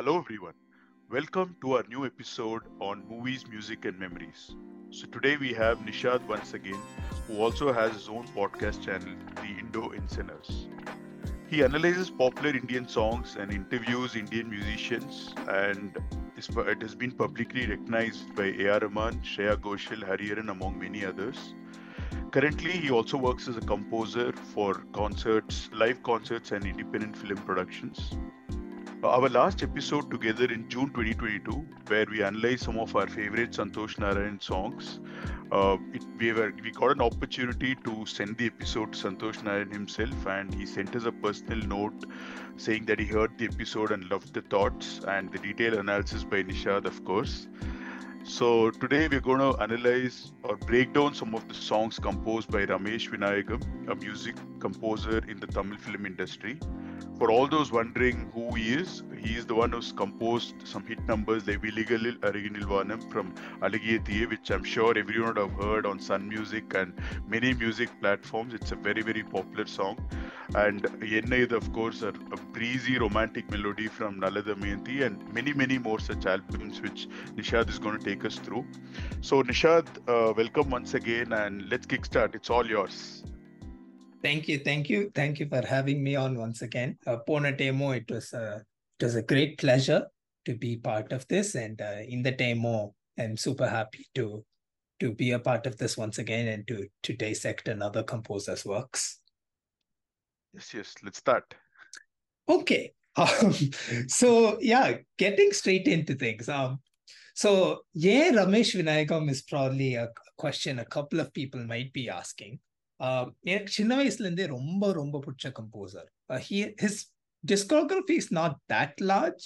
Hello, everyone. Welcome to our new episode on movies, music, and memories. So, today we have Nishad once again, who also has his own podcast channel, The Indo Inceners. He analyzes popular Indian songs and interviews Indian musicians, and it has been publicly recognized by A.R. Rahman, Shreya Ghoshal, Hariharan, among many others. Currently, he also works as a composer for concerts, live concerts, and independent film productions. Our last episode together in June 2022, where we analyzed some of our favorite Santosh Narayan songs, uh, it, we, were, we got an opportunity to send the episode to Santosh Narayan himself, and he sent us a personal note saying that he heard the episode and loved the thoughts and the detailed analysis by Nishad, of course. So today we're going to analyze or break down some of the songs composed by Ramesh Vinayagam, a music composer in the Tamil film industry for all those wondering who he is, he is the one who's composed some hit numbers like Vizhigalil Arugil Vaanam from Azhagiya Theeye, which I'm sure everyone would have heard on Sun Music and many music platforms. It's a very, very popular song. And Enna Idhu, of course, are a breezy romantic melody from Nala Damayanthi and many, many more such albums which Nishad is going to take us through. So, Nishad, uh, welcome once again and let's kickstart. It's all yours. Thank you, thank you, thank you for having me on once again. Uh, Ponatemo, it was a it was a great pleasure to be part of this, and uh, in the demo, I'm super happy to to be a part of this once again and to to dissect another composer's works. Yes, yes, let's start. Okay, um, so yeah, getting straight into things. Um, so yeah, Ramesh Vinayagam is probably a question a couple of people might be asking. எனக்கு சின்ன வயசுல இருந்தே ரொம்ப ரொம்ப பிடிச்ச composer his discography is not that large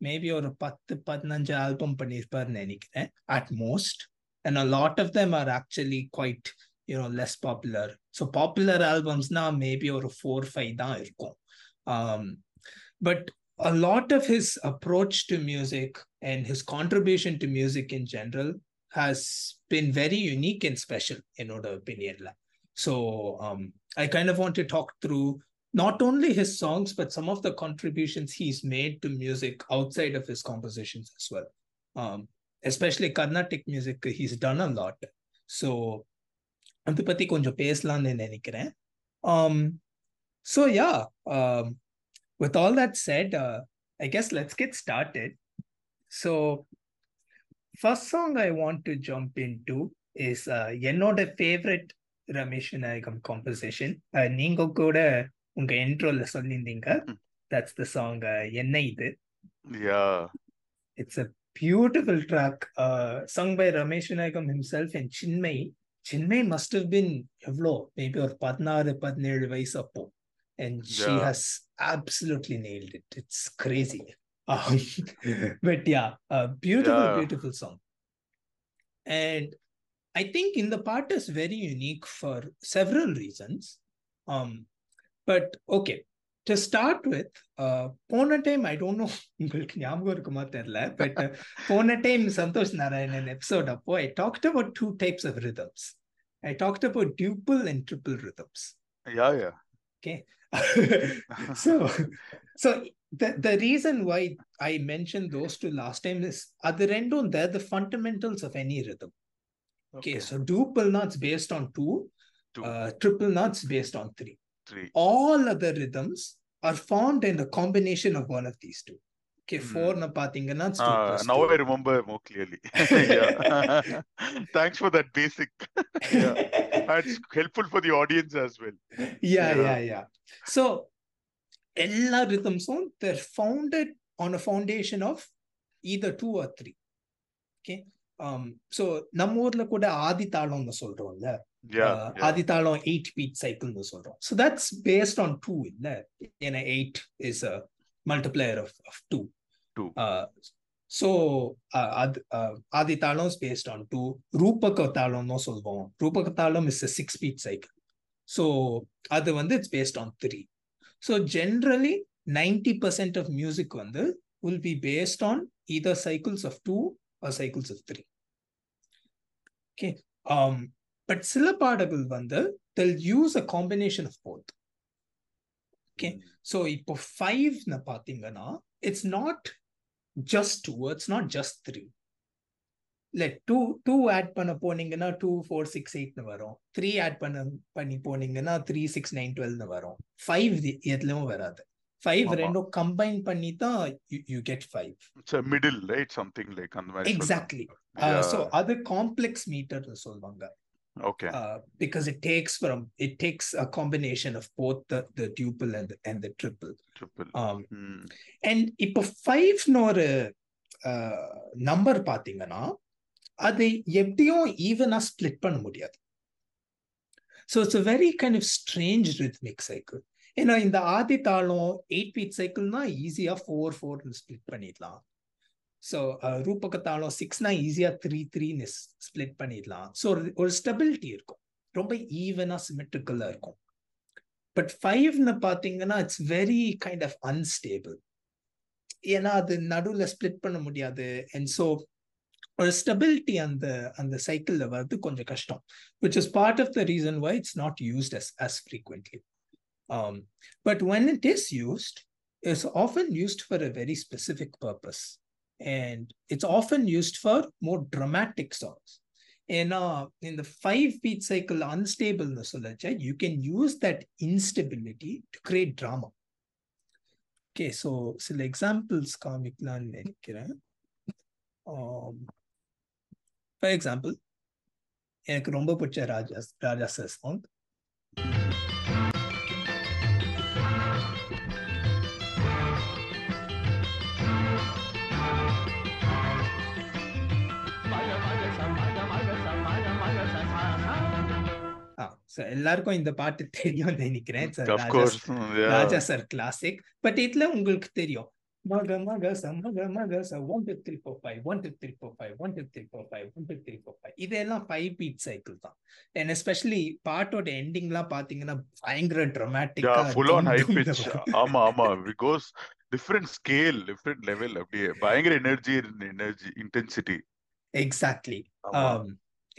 maybe ஒரு பத்து பதினஞ்சு ஆல்பம் பண்ணியிருப்பாருன்னு நினைக்கிறேன் at most and a lot of them R actually quite you know less popular so popular ஆல்பம்ஸ்னா மேபி ஒரு ஃபோர் ஃபைவ் தான் இருக்கும் but a lot of his approach to music and his contribution to music in general has been very unique and special in our opinion. So um, I kind of want to talk through not only his songs, but some of the contributions he's made to music outside of his compositions as well. Um, especially Carnatic music, he's done a lot. So அதை பத்தி கொஞ்சம் பேசலாம்னு நினைக்கிறேன் um so yeah um with all that said uh, i guess let's get started so first song i want to jump into is uh, என்னோட favorite Ramesh Vinayagam composition நீங்க கூட உங்க இன்ட்ரோல சொல்லியிருந்தீங்க தட்ஸ் த சாங் என்ன இது it's a beautiful track sung by Ramesh Vinayagam himself and Chinmayi Chinmayi must have been எவ்வளோ maybe ஒரு பதினாறு பதினேழு வயசு அப்போ and she yeah. has absolutely nailed it. It's crazy. Um, but yeah, a beautiful, I think in the part is very unique for several reasons. Um, but okay, to start with, uh, போன time I don't no உங்களுக்கு ஞாபகம் இருக்குமா தெரியல but போன time Santhosh Narayanan episode அப்போ ஐ talked about two types of rhythms I talked about tuple and triple rhythms Yeah, yeah. Okay. so, so the, the reason why I mentioned those two last time is at the end on they're the fundamentals of any rhythm. Okay. so duple knots based on two, two. Uh, triple knots based on three. three. All other rhythms are formed in the combination of one of these two. Okay, mm. four na. Uh, now two. I remember more clearly. Thanks for that basic. yeah. That's helpful for the audience as well. Yeah, yeah, yeah. yeah. So, all rhythms they're founded on a foundation of either two or three. Okay, so நம்ம ஊர்ல கூட ஆதி தாளம்னு சொல்றோம்ல ஆதி தாளம் eight beat சைக்கிள்னு சொல்றோம் so that's based on two இல்ல ஏன்னா eight is a multiplier of of two so அது ஆதி தாளம் இஸ் பேஸ்ட் ஆன் டூ ரூபக தாளம்னு சொல்வோம் ரூபக talam is a six beat cycle so அது வந்து it's based on three so generally ninety percent of music வந்து will be based on either cycles of two or cycles of three. Okay. Um, but சில பாடல்கள் வந்து they'll use a combination of both. Okay. So இப்போ ஃபைவ்னு பார்த்தீங்கன்னா it's not just two it's not just three like two two add பண்ண போனீங்கன்னா two four six எயிட்னு வரும் three add பண்ண பண்ணி போனீங்கன்னா த்ரீ சிக்ஸ் நைன் டுவெல்னு வரும் ஃபைவ் எதுலயும் வராது ஃபைவ். ரெண்டும் கம்பைன் பண்ணி தான் you get five it's middle right something like அந்த மாதிரி எக்ஸாக்ட்லி ஸோ அது காம்ப்ளெக்ஸ் மீட்டர்னு சொல்லுவாங்க. Okay uh, because it takes from it takes a combination of both the the tuple and the, and the triple. Triple um and இப்போ ஃபைவ்னு ஒரு number பார்த்தீங்கன்னா அது எப்படியும் ஈவனா ஸ்ப்ளிட் பண்ண முடியாது. So it's a very kind of strange rhythmic cycle ஏன்னா இந்த ஆதி தாளம் எயிட் பீட் சைக்கிள்னா ஈஸியாக ஃபோர் ஃபோர்னு ஸ்ப்ளிட் பண்ணிடலாம். ஸோ ரூபக தாளம் சிக்ஸ்னா ஈஸியாக த்ரீ த்ரீன்னு ஸ்ப்ளிட் பண்ணிடலாம். ஸோ ஒரு ஸ்டெபிலிட்டி இருக்கும். ரொம்ப ஈவனாக சிமெட்ரிக்கலாக இருக்கும். பட் ஃபைவ்னு பார்த்தீங்கன்னா it's very kind of unstable ஏன்னா அது நடுவில் ஸ்ப்ளிட் பண்ண முடியாது. அண்ட் ஸோ ஒரு ஸ்டெபிலிட்டி அந்த அந்த சைக்கிளில் வர்றது கொஞ்சம் கஷ்டம். Which is part of the reason why it's not used as as frequently but when it is used it's often used for a very specific purpose and it's often used for more dramatic songs ஏன்னா இந்த five beat cycle அன்ஸ்டேபிள்னு சொல்லச்சா you can use that instability to create drama okay so சில examples காமிக்கலாம்னு நினைக்கிறேன் for example எனக்கு ரொம்ப பிடிச்ச ராஜா ராஜா sir song எல்லாருக்கும் இந்த பாட்டு தெரியும் நினைக்கிறேன். ராஜா சார் கிளாசிக் பட் இதுல உங்களுக்கு தெரியும். மக மக ச மக மக ச one two three four five one two three four five one two three four five one two three four five இதெல்லாம் ஃபைவ் பீட் சைக்கிள் தான். அண்ட் எஸ்பெஷலி பாட்டோட எண்டிங்லாம் பாத்தீங்கன்னா பயங்கர ட்ரமாட்டிக்கா ஃபுல் ஆன் ஹை பிட்ச் ஆமா ஆமா. Because different scale different level அப்படியே பயங்கர energy energy intensity exactly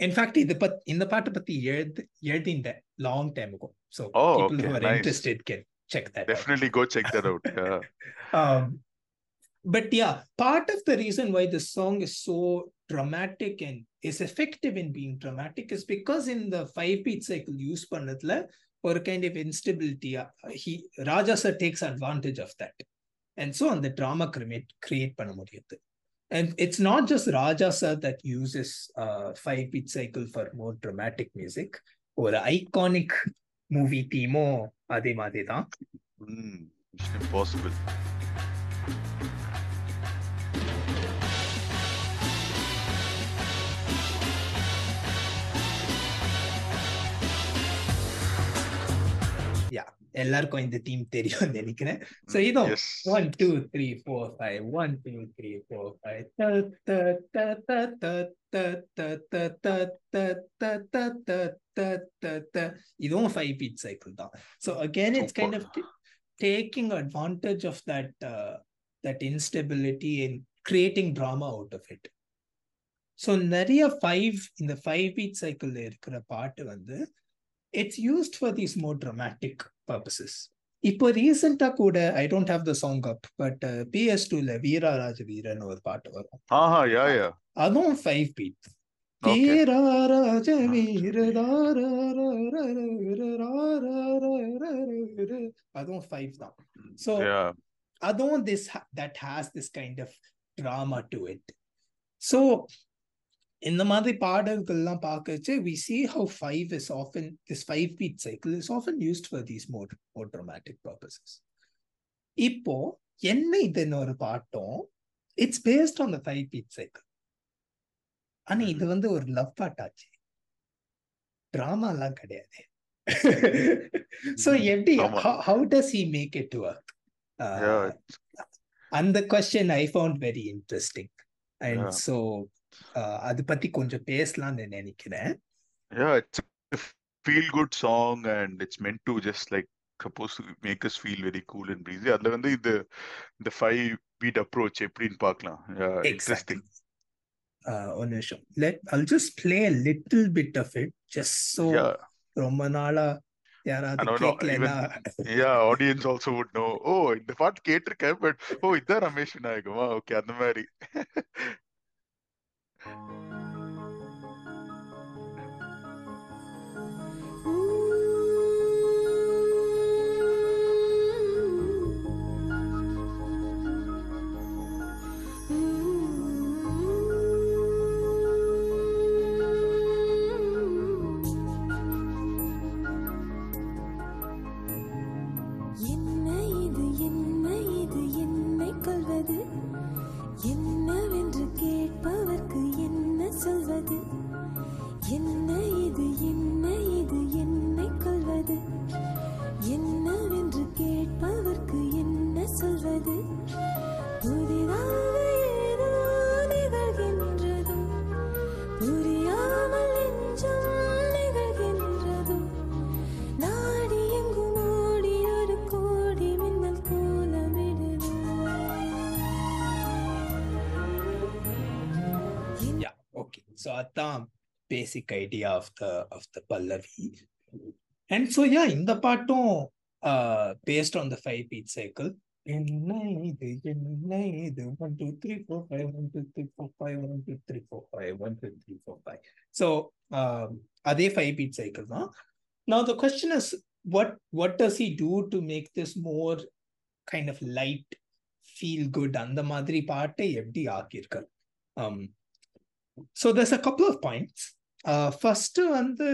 in fact இது பத் இந்த பாட்டை பத்தி எழுது எழுதிண்டேன் லாங் டைம் இருக்கும் so people who are interested can check that definitely go check that out but yeah part of the reason why this song is so dramatic and is effective in being dramatic is because in the five beat cycle use பண்ணதுல ஒரு kind of instability he raja sir takes advantage of that and so on the drama create create பண்ண முடியுது and it's not just raja sir that uses uh, five beat cycle for more dramatic music ஒரு iconic movie தீமோ அதே மாதிரி தான் impossible எல்லாருக்கும் இந்த team தெரியும் நினைக்கிறேன் சோ இதோ one two three four five one two three four five இதுவும் ஃபைவ் பீட் சைக்கிள் தான் so again it's kind of taking advantage of that that instability and creating drama out of it so நிறைய five இந்த five beat cycle இருக்கிற பாட்டு வந்து it's used for these more dramatic purposes இப்போ ரீசெண்டா கூட I don't have the song up but PS டூல வீரா ராஜ வீரன் ஒரு பாட்டு வரும் ஆஹா யா யா அதுவும் ஃபைவ் பீட் வீரா ராஜ வீர அதுவும் ஃபைவ் தான் ஸோ அதுவும் this that has this kind of drama to it so இந்த மாதிரி பாடல்கள்லாம் பார்க்கச்சு we see how five is often this five beat cycle is often used for these more more dramatic purposes இப்போ என்ன இதுன்னு ஒரு bottom it's based on the five beat cycle ஆனா இது வந்து ஒரு லவ் பாட்டாச்சு டிராமா எல்லாம் கிடையாது. சோ எப்படி how does he make it work அந்த question I found very interesting and so அது பத்தி கொஞ்சம் பேசலாம்னு நினைக்கிறேன். Yeah it's feel good song and it's meant to just like suppose make us feel very cool and breezy அதுல வந்து இந்த இந்த ஃபைவ் பீட் அப்ரோச் எப்படின்னு பார்க்கலாம். இன்ட்ரெஸ்டிங் ஒரு நிமிஷம். Let I'll just play little bit of it just so ரொம்ப நாளா audience also would know oh இந்த பாட்டு கேட்டிருக்கேன் பட் ஓ oh, இதான் ரமேஷ் நாயகமா ஓகே அந்த மாதிரி. Thank you. அதான் basic idea of the of the pallavi and so yeah இந்த பாட்டும் uh based on the five beat cycle என்ன இது என்ன இது one two three four five one two three four five one two three four five one two three four five so அதே five beat cycle தான் Now the question is, what what does he do to make this more kind of light, feel good? அந்த மாதிரி பாட்டை எப்படி ஆக்கியிருக்கார் so thus a couple of points first வந்து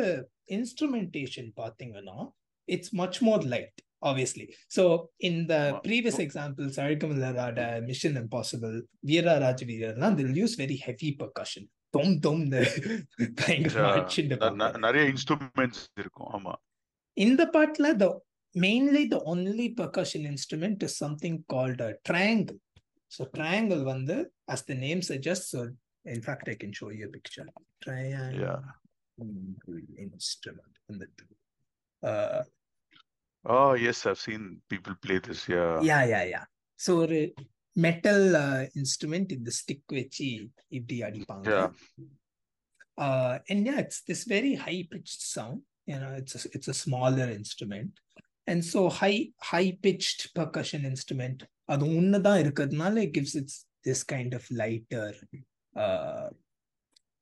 instrumentation பார்த்தீங்கன்னா it's much more light obviously so இந்த previous examples அழுக்கமில்லாத mission impossible Veera ராஜவீரர்லாம் தில் யூஸ் வெரி ஹெவி பர்கஷன் தொம் தொம் நிறைய இன்ஸ்ட்ருமெண்ட்ஸ் இருக்கும். ஆமா. இந்த பாட்டுல the mainly the only percussion instrument is something called triangle so triangle வந்து as the name suggest the name suggests. So in fact, I can show you a picture. Triangle instrument. on the Uh, Oh yes, I've seen people play this. Yeah. yeah, yeah, yeah. So ஒரு metal uh, instrument in the stick வச்சு இப்படி அடிப்பாங்க. Yeah. Uh, and yeah, it's this very high pitched sound. You know, it's a, it's a smaller instrument. And so high high pitched percussion instrument. அது ஒண்ணுதான் இருக்கிறதுனால it gives it this kind of lighter uh,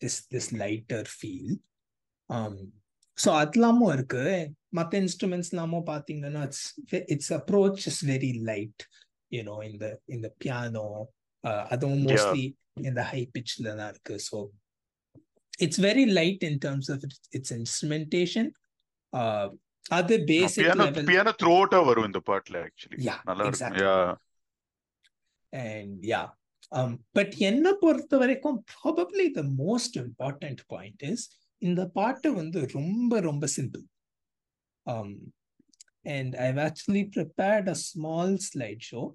this this lighter feel. Um, so அதெல்லாமும் இருக்கு மற்ற instruments எல்லாமும் பார்த்தீங்கன்னா it's it's approach is very light you know இந்த இந்த piano அதுவும் Yeah. மோஸ்ட்லி இந்த ஹை பிச்சில் தான் இருக்கு so it's very light in terms of its instrumentation அது பேசிக் பியானோ லெவல் பியானோ த்ரூ அவுட்டா வரும் இந்த பாட்டுல ஆக்சுவலி Yeah, நல்லா exactly. இருக்கும் யா and yeah um but என்ன பொறுத்த வரைக்கும் probably the most important point is இந்த பாட்டு வந்து ரொம்ப ரொம்ப simple um and I've actually prepared a small slideshow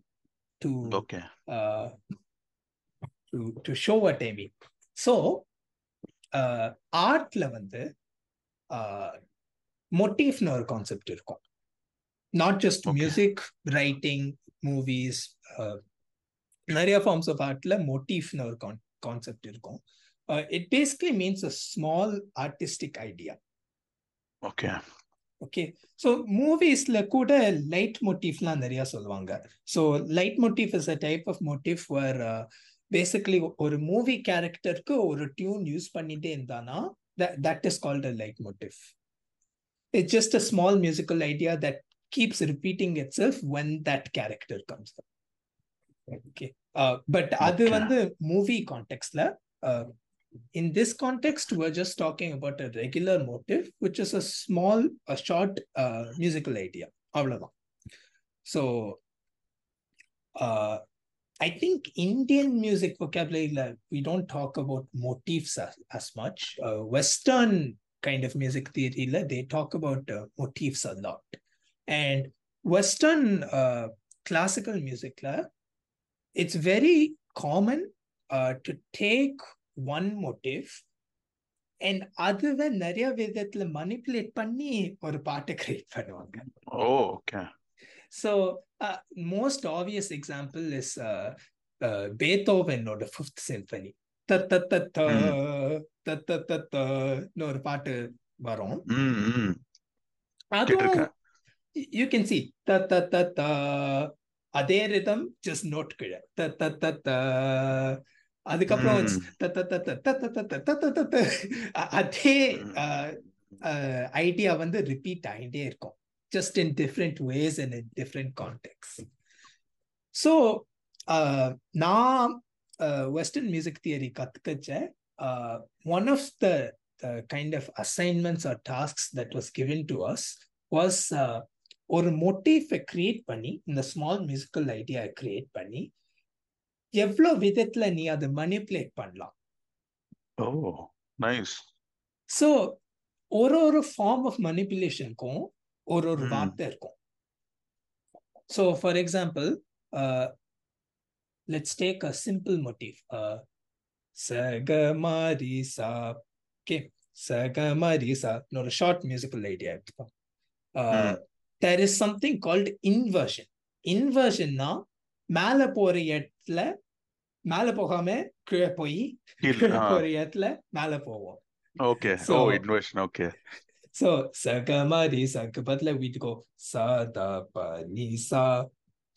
to okay uh to to show what I mean so uh ஆர்ட்ல வந்து uh motifனு ஒரு கான்செப்ட் இருக்கும் not just Okay. Music writing movies நிறைய forms of ஆர்ட்ல மோட்டிவ்னு ஒரு கான்செப்ட் இருக்கும். It basically means a small artistic idea okay okay so மூவிஸ்ல கூட லைட் மோட்டிவ்லாம் நிறைய சொல்லுவாங்க. So leitmotiv is a type of motif where basically ஒரு மூவி கேரக்டருக்கு ஒரு டியூன் யூஸ் பண்ணிட்டே இருந்தானா that is called a leitmotiv it's just a small musical idea that keeps repeating itself when that character comes up. Okay. Okay but அது வந்து movie கான்டெக்ட்ல in this context we're just talking about a regular motive which is a small a short uh, musical idea அவ்வளவுதான் so I think Indian music வொக்காபுலரியில் we don't talk about motifs as much western kind of music தியரியில் they talk about motifs a lot and western classical மியூசிக்கில் it's very common uh, to take one motive and other than Narya Vedatil manipulate panni or part create panuanga. Oh, okay. So, uh, most obvious example is uh, uh, Beethoven or the Fifth Symphony. You can see. அதே rhythm just note கீழே the த த த அதுக்கப்புறம் அதே idea வந்து repeat ஆகிட்டே இருக்கும் just in different ways and in different context so நான் western music theory கற்றுக்கச்ச one of the kind of assignments or task that was given to us was ஒரு மோட்டிஃபை create பண்ணி இந்த ஸ்மால் மியூசிக்கல் ஐடியா கிரியேட் பண்ணி எவ்வளோ விதத்துல நீ அதை மனிப்புலேட் பண்ணலாம். ஓ நைஸ். ஸோ ஒரு ஒரு ஃபார்ம் ஆஃப் மனிப்புலேஷனுக்கும் ஒரு ஒரு. வார்த்தை இருக்கும். So for example let's take a simple motif சகமாரி சா ஓகே சகமாரி சா ஒரு ஷார்ட் மியூசிக்கல் ஐடியா எடுத்துக்கோ there is something called inversion. Inversion na mala pori yetle mala pohame kure poi. Okay. So, oh, inversion. Okay. So sagamari sagpatle we go sadapanisa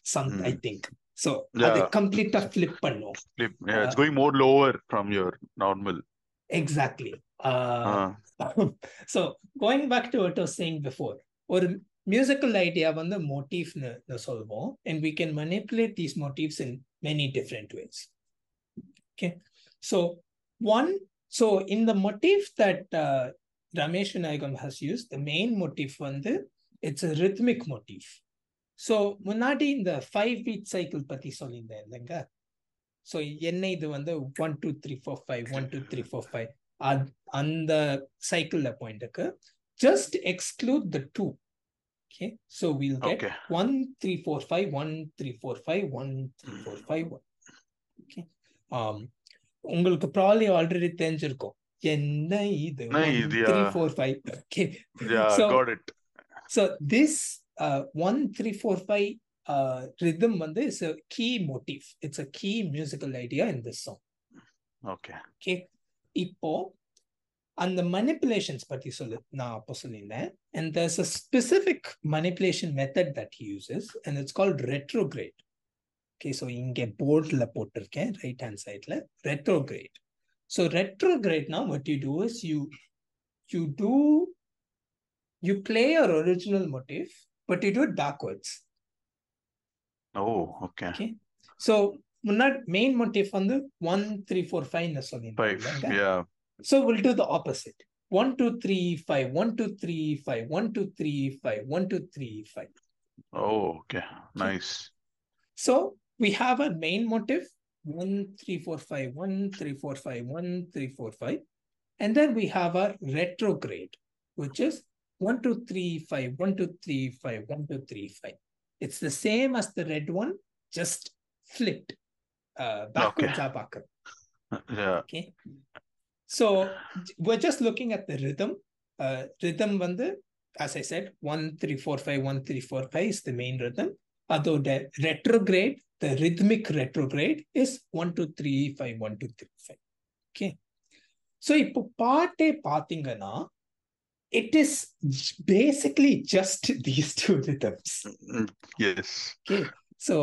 some mm. I think. So yeah. the complete a flip pano. Flip. Yeah, it's uh, going more lower from your normal. Exactly. Uh, uh. so going back to what I was saying before, or musical idea வந்து motifன்னு சொல்வோம் and we can manipulate these motifs in many different ways. Okay, so one, so in the motif that uh, Ramesh Vinayagam has used, the main motif வந்து it's a rhythmic motif. So முன்னாடி இந்த five beat cycle பத்தி சொல்லியிருந்தேன் இல்லைங்க so என்ன இது வந்து one two three four five one two three four five அந்த சைக்கிள்ல பாயிண்ட்டுக்கு just exclude the two Okay, so we'll get okay. one three four five one three four five one three four five one. Okay. Um, உங்களுக்கு probably already தெரிஞ்சிருக்கும். என்ன இது? Three four five so this one three four five rhythm வந்து it's a key motive it's a key musical idea in this song okay okay இப்போ அந்த manipulations பற்றி சொல்லு நான் அப்போ சொல்லியிருந்தேன் and there's a specific manipulation method that he uses and it's called retrograde okay so இங்கே போர்டில் போட்டிருக்கேன் ரைட் ஹேண்ட் சைடில் retrograde so ரெட்ரோகிரேட்னா what you do is you you do you play our original motive but you do backwards oh okay so முன்னாடி main motive வந்து one three four ஃபைவ்னு சொல்லியிருந்தாங்க so we'll do the opposite. 1, 2, 3, 5, 1, 2, 3, 5, 1, 2, 3, 5, 1, 2, 3, 5. Oh, okay. Nice. So we have a main motif 1, 3, 4, 5, 1, 3, 4, 5, 1, 3, 4, 5. And then we have our retrograde, which is 1, 2, 3, 5, 1, 2, 3, 5, 1, 2, 3, 5. It's the same as the red one, just flipped. Uh, backwards okay. Yeah. Okay So j- we're just looking at the rhythm. Uh, rhythm வந்து, as I said, one, three, four, five, one, three, four, five is the main rhythm. Although the retrograde, the rhythmic retrograde is one, two, three, five, one, two, three, five. Okay. So இப்போ பாட்டே பார்த்தீங்கன்னா it is j- basically just these two rhythms. Mm, yes Okay. So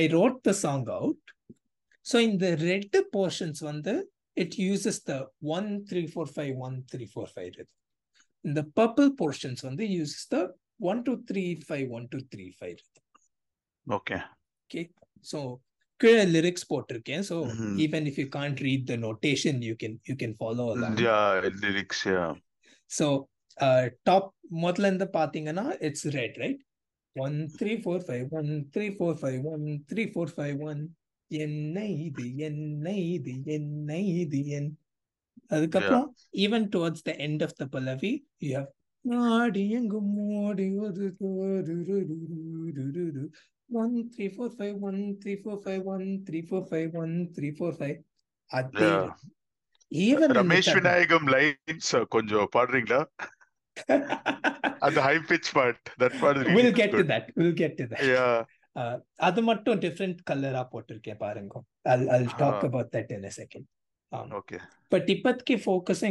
I wrote the song out. So in the red portions வந்து it uses the 1345 1345 rhythm. And the purple portions on the uses the 1235 1235 rhythm. Okay. Okay. So, lyrics, so mm-hmm. even if you can't read the notation, you can you can follow that. Yeah, lyrics, yeah. So, uh, top model in the pathingana, it's red, right? 1345 1345 1345 1. என்ன இது என்ன இது என்ன இது என். அதுக்கப்புறம் even towards the end of the pallavi you have ஆடி எங்கும் ஓடி ஒரு one three four five one three four five one three four five one three four five அதே ஈவன் ரமேஷ் விநாயகம் லைன்ஸ் கொஞ்சம் பாடுறீங்களா? அந்த high pitch part that part will get to that will get to that அது மட்டும் different கலரா போட்டிருக்கேன் பாருங்க Ah. that in a second Um, Okay. but இப்போதைக்கு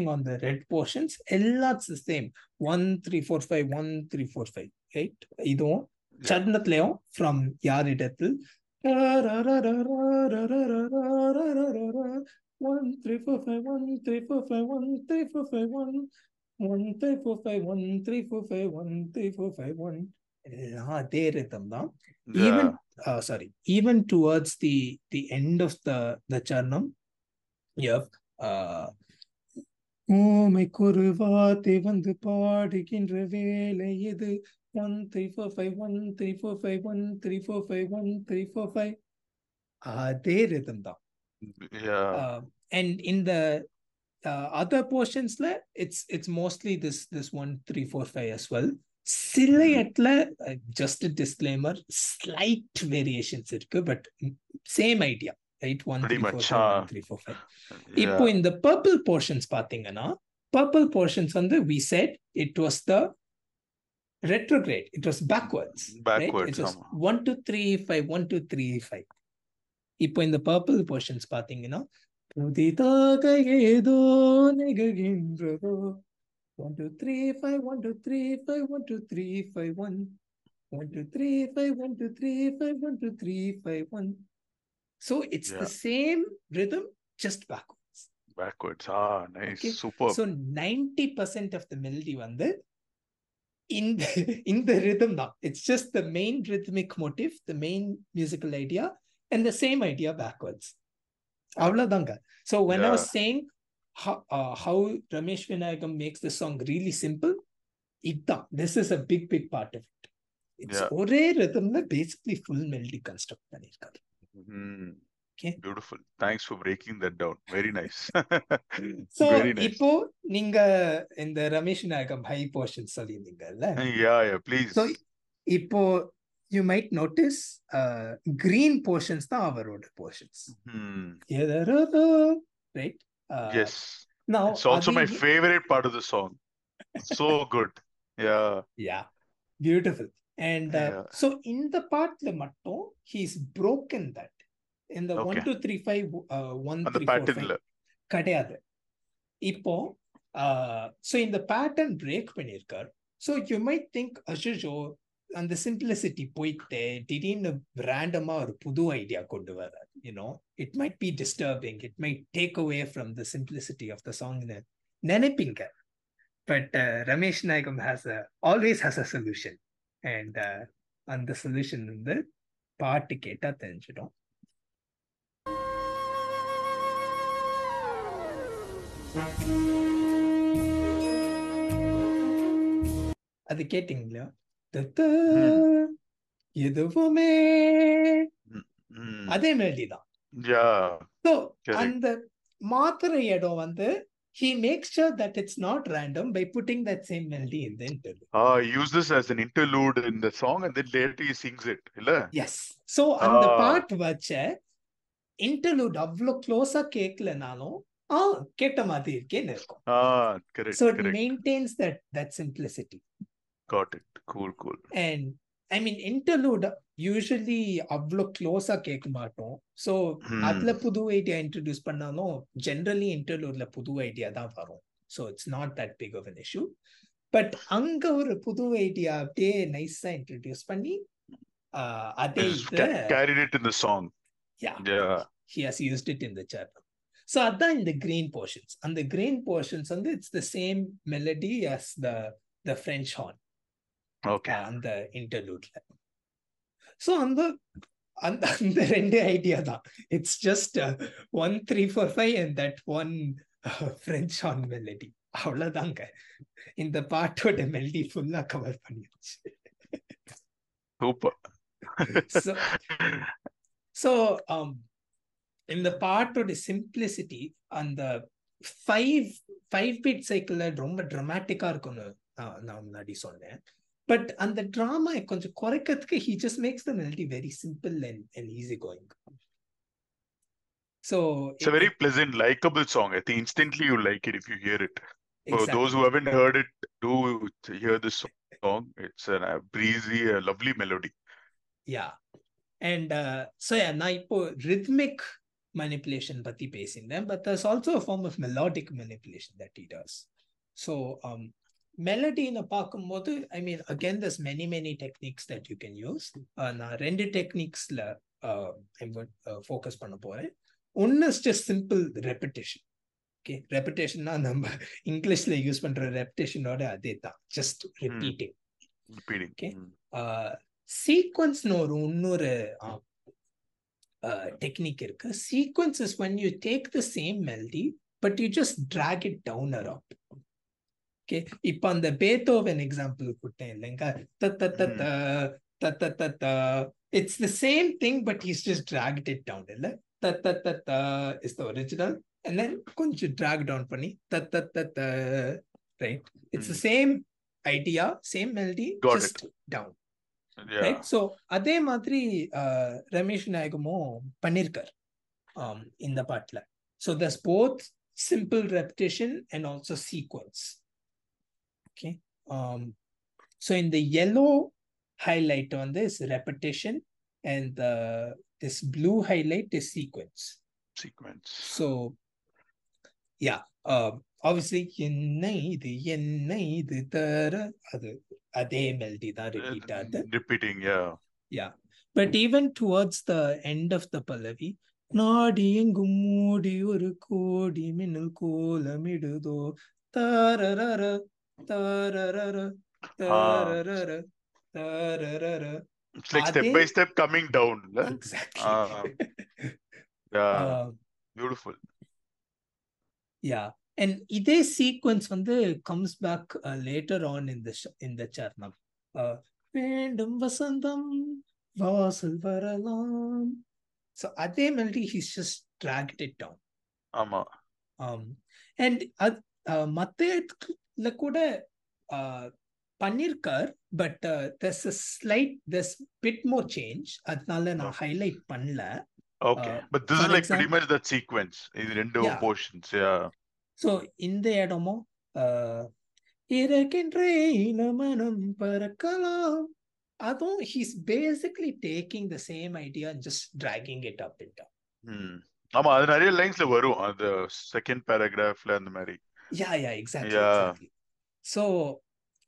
on the red portions எல்லாts the same one three four five one three four five right இதுவும். சரணத்திலையும் from யாரிடத்தில் one three four five one three four five one three four five one one three four five one three four five one three four five one எல்லாம் அதே rhythm தான் even Yeah. uh, sorry even towards the the end of the the charnam you have uh ஊமைக்கு ஒரு வார்த்தை வந்து பாடுகின்ற வேலை இது one three four five one three four five one three four five one three four five அதே rhythm தான் Yeah. uh, and in the uh, other portions la, it's it's mostly this this one three four five as well சில Mhm. இடத்துல just disclaimer slight variations இருக்கு but same idea right one Pretty three four much, five ah. One three four five இப்போ Yeah. இந்த purple portions பாத்தீங்கன்னா purple portions வந்து we set it was the retrograde it was backwards Backwards, it was ஆமா. One two three five one two three five இப்போ இந்த purple portions பாத்தீங்கன்னா புதிதாக ஏதோ நிகழ்கின்றதோ one two three five one two three five one two three five one one two three five one two three five one two three five one so it's the Yeah. Same rhythm just backwards Backwards. Ah, nice. Okay. Superb. So ninety percent of the melody வந்து இந்த இந்த rhythm தான் it's just the main rhythmic motive the main musical idea and the same idea backwards அவ்வளோதாங்க so when I Yeah. Was saying how, uh, how Ramesh Vinayagam makes the song really simple, இதுதான் this is a big big part of it it's ஒரே ரிதம்ல basically full melody construct பண்ணிருக்காரு okay beautiful thanks for breaking that down very nice so இப்போ நீங்க இந்த Ramesh Nayagam high portion சொல்லியிருந்தீங்கல்ல? Yeah yeah please so இப்போ you might notice green portions தான் அவரோட portions right right Yes. It's also my favorite part of the song. So good. Yeah. Yeah beautiful and Yeah. So இந்த பார்ட்ல மட்டும் he's broken that இந்த one Okay. Two three five one three. கிடையாது இப்போ so இந்த pattern break பண்ணியிருக்கார் so you might think அஷோ அந்த சிம்பிளிசிட்டி போயிட்டு திடீர்னு ரேண்டமா ஒரு புது ஐடியா கொண்டு வர்றார் you know it might be disturbing it might take away from the simplicity of the சாங்னு நினைப்பீங்க. But Ramesh Nayagam has always has a solution and அந்த சொல்யூஷன் வந்து பாட்டு கேட்டா தெரிஞ்சிடும். அது கேட்டிங்களா? எதுவுமே Hmm. அதே மெலடி தான். அந்த மாத்திர இடம் வந்து he makes sure that it's not random by putting that same melody in the interlude. Ah, he used this as an interlude in the song and then later he sings it. இல்ல? Yes. So அந்த Ah. பாட் வச்ச interlude அவ்வளோ க்ளோஸா கேட்கலனாலும் ஆ கேட்ட மாதிரி இருக்கேன்னு இருக்கும் Ah, correct, so it correct. Maintains that that simplicity got it. Cool cool. And I mean interlude usually அவ்வளோ க்ளோஸா கேட்க மாட்டோம். ஸோ அதில் புது ஐடியா இன்ட்ரடியூஸ் பண்ணாலும் ஜென்ரலி இன்டர்லூட்ல புது ஐடியா தான் வரும். So it's not that big of an issue but அங்க ஒரு புது ஐடியா அப்படியே நைஸா இன்ட்ரடியூஸ் பண்ணி அதே இத song yeah he has used it in the church so அதான் இந்த கிரீன் போர்ஷன்ஸ் அந்த கிரீன் போர்ஷன்ஸ் வந்து it's the same melody as the the French horn அந்த interludeல. So அந்த அந்த அந்த ரெண்டு ஐடியா தான். It's just one three four five and that one French horn melody அவ்வளவுதாங்க. இந்த பாட்டோட மெலடி ஃபுல்லா கவர். So, ஸோ இந்த பாட்டோட சிம்பிளிசிட்டி அந்த ஃபைவ் ஃபைவ் பீட் சைக்கிள்ல ரொம்ப ட்ராமாட்டிக்கா இருக்கும்னு நான் முன்னாடி சொன்னேன். பட் அந்த ட்ராமா கொஞ்சம் குறைக்கிறதுக்கு he just makes the melody very simple and and easy going so It's a very pleasant, likable song. I think instantly you like it if you hear it. For those who haven't heard it, do hear this song. It's a breezy, a lovely melody. Yeah and so நான் இப்போ rhythmic manipulation பத்தி பேசியிருந்தேன் but there's also a form of melodic manipulation that he does so um மெலடின்னு பார்க்கும்போது I mean again there's many many techniques that you can use நான் ரெண்டு டெக்னிக்ஸ்ல focus பண்ண போறேன். ஒன்னு ஜஸ்ட் சிம்பிள் ரெப்பிட்டேஷன் ஓகே ரெப்பிட்டேஷன்னா நம்ம இங்கிலீஷ்ல யூஸ் பண்ற ரெப்பிட்டேஷனோட அதே தான் ஜஸ்ட் ரிப்பீட்டிங் ஓகே சீக்வன்ஸ்னு ஒரு இன்னொரு டெக்னிக் இருக்கு. Sequence is one you take the same melody but you just drag it down around okay இப்ப அந்த பேத்தோவன் எக்ஸாம்பிள் கொடுத்தேன் இல்லைங்க it's the same thing but is just dragged it down இல்ல தத்த தத்த is the original and then கொஞ்சம் track down பண்ணி தத்த தத்த right it's the same idea same melody just down right so அதே மாதிரி ரமேஷ் நாயகமும் பண்ணிருக்கார் இந்த பாட்டில் so there's both simple repetition and also sequence. okay. Um, so in the yellow highlight on this repetition and this blue highlight is sequence. Sequence. So yeah um obviously repeating yeah. Yeah. But even towards the end of the pallavi நாடியங்கும் மூடி ஒரு கோடி மின்னல் கோலமிடுதோ தரற it's like step by step coming down beautiful yeah and இதே sequence வந்து comes back later on இந்த இந்த சரணம் வேண்டும் வசந்தம் வாசல் வரலாம். ஸோ அதே melody he's just tract it down ஆமா. அண்ட் மற்ற இதுல கூட பண்ணியிருக்கார் but தெஸ் slight தெஸ் bit more change அதனால நான் ஹைலைட் பண்ணல. Okay but this is like pretty much that sequence இது ரெண்டு போர்ஷன்ஸ் யா சோ இந்த இடமும் இருக்கின்றேன் மனம் பறக்கலாம். அதுவும் he's basically taking the same idea just dragging it up it ஆமா அது நிறைய லைன்ஸ்ல வரும். அந்த செகண்ட் பேராகிராஃப்ல அந்த மாதிரி. Yeah, yeah, exactly. Yeah. exactly. So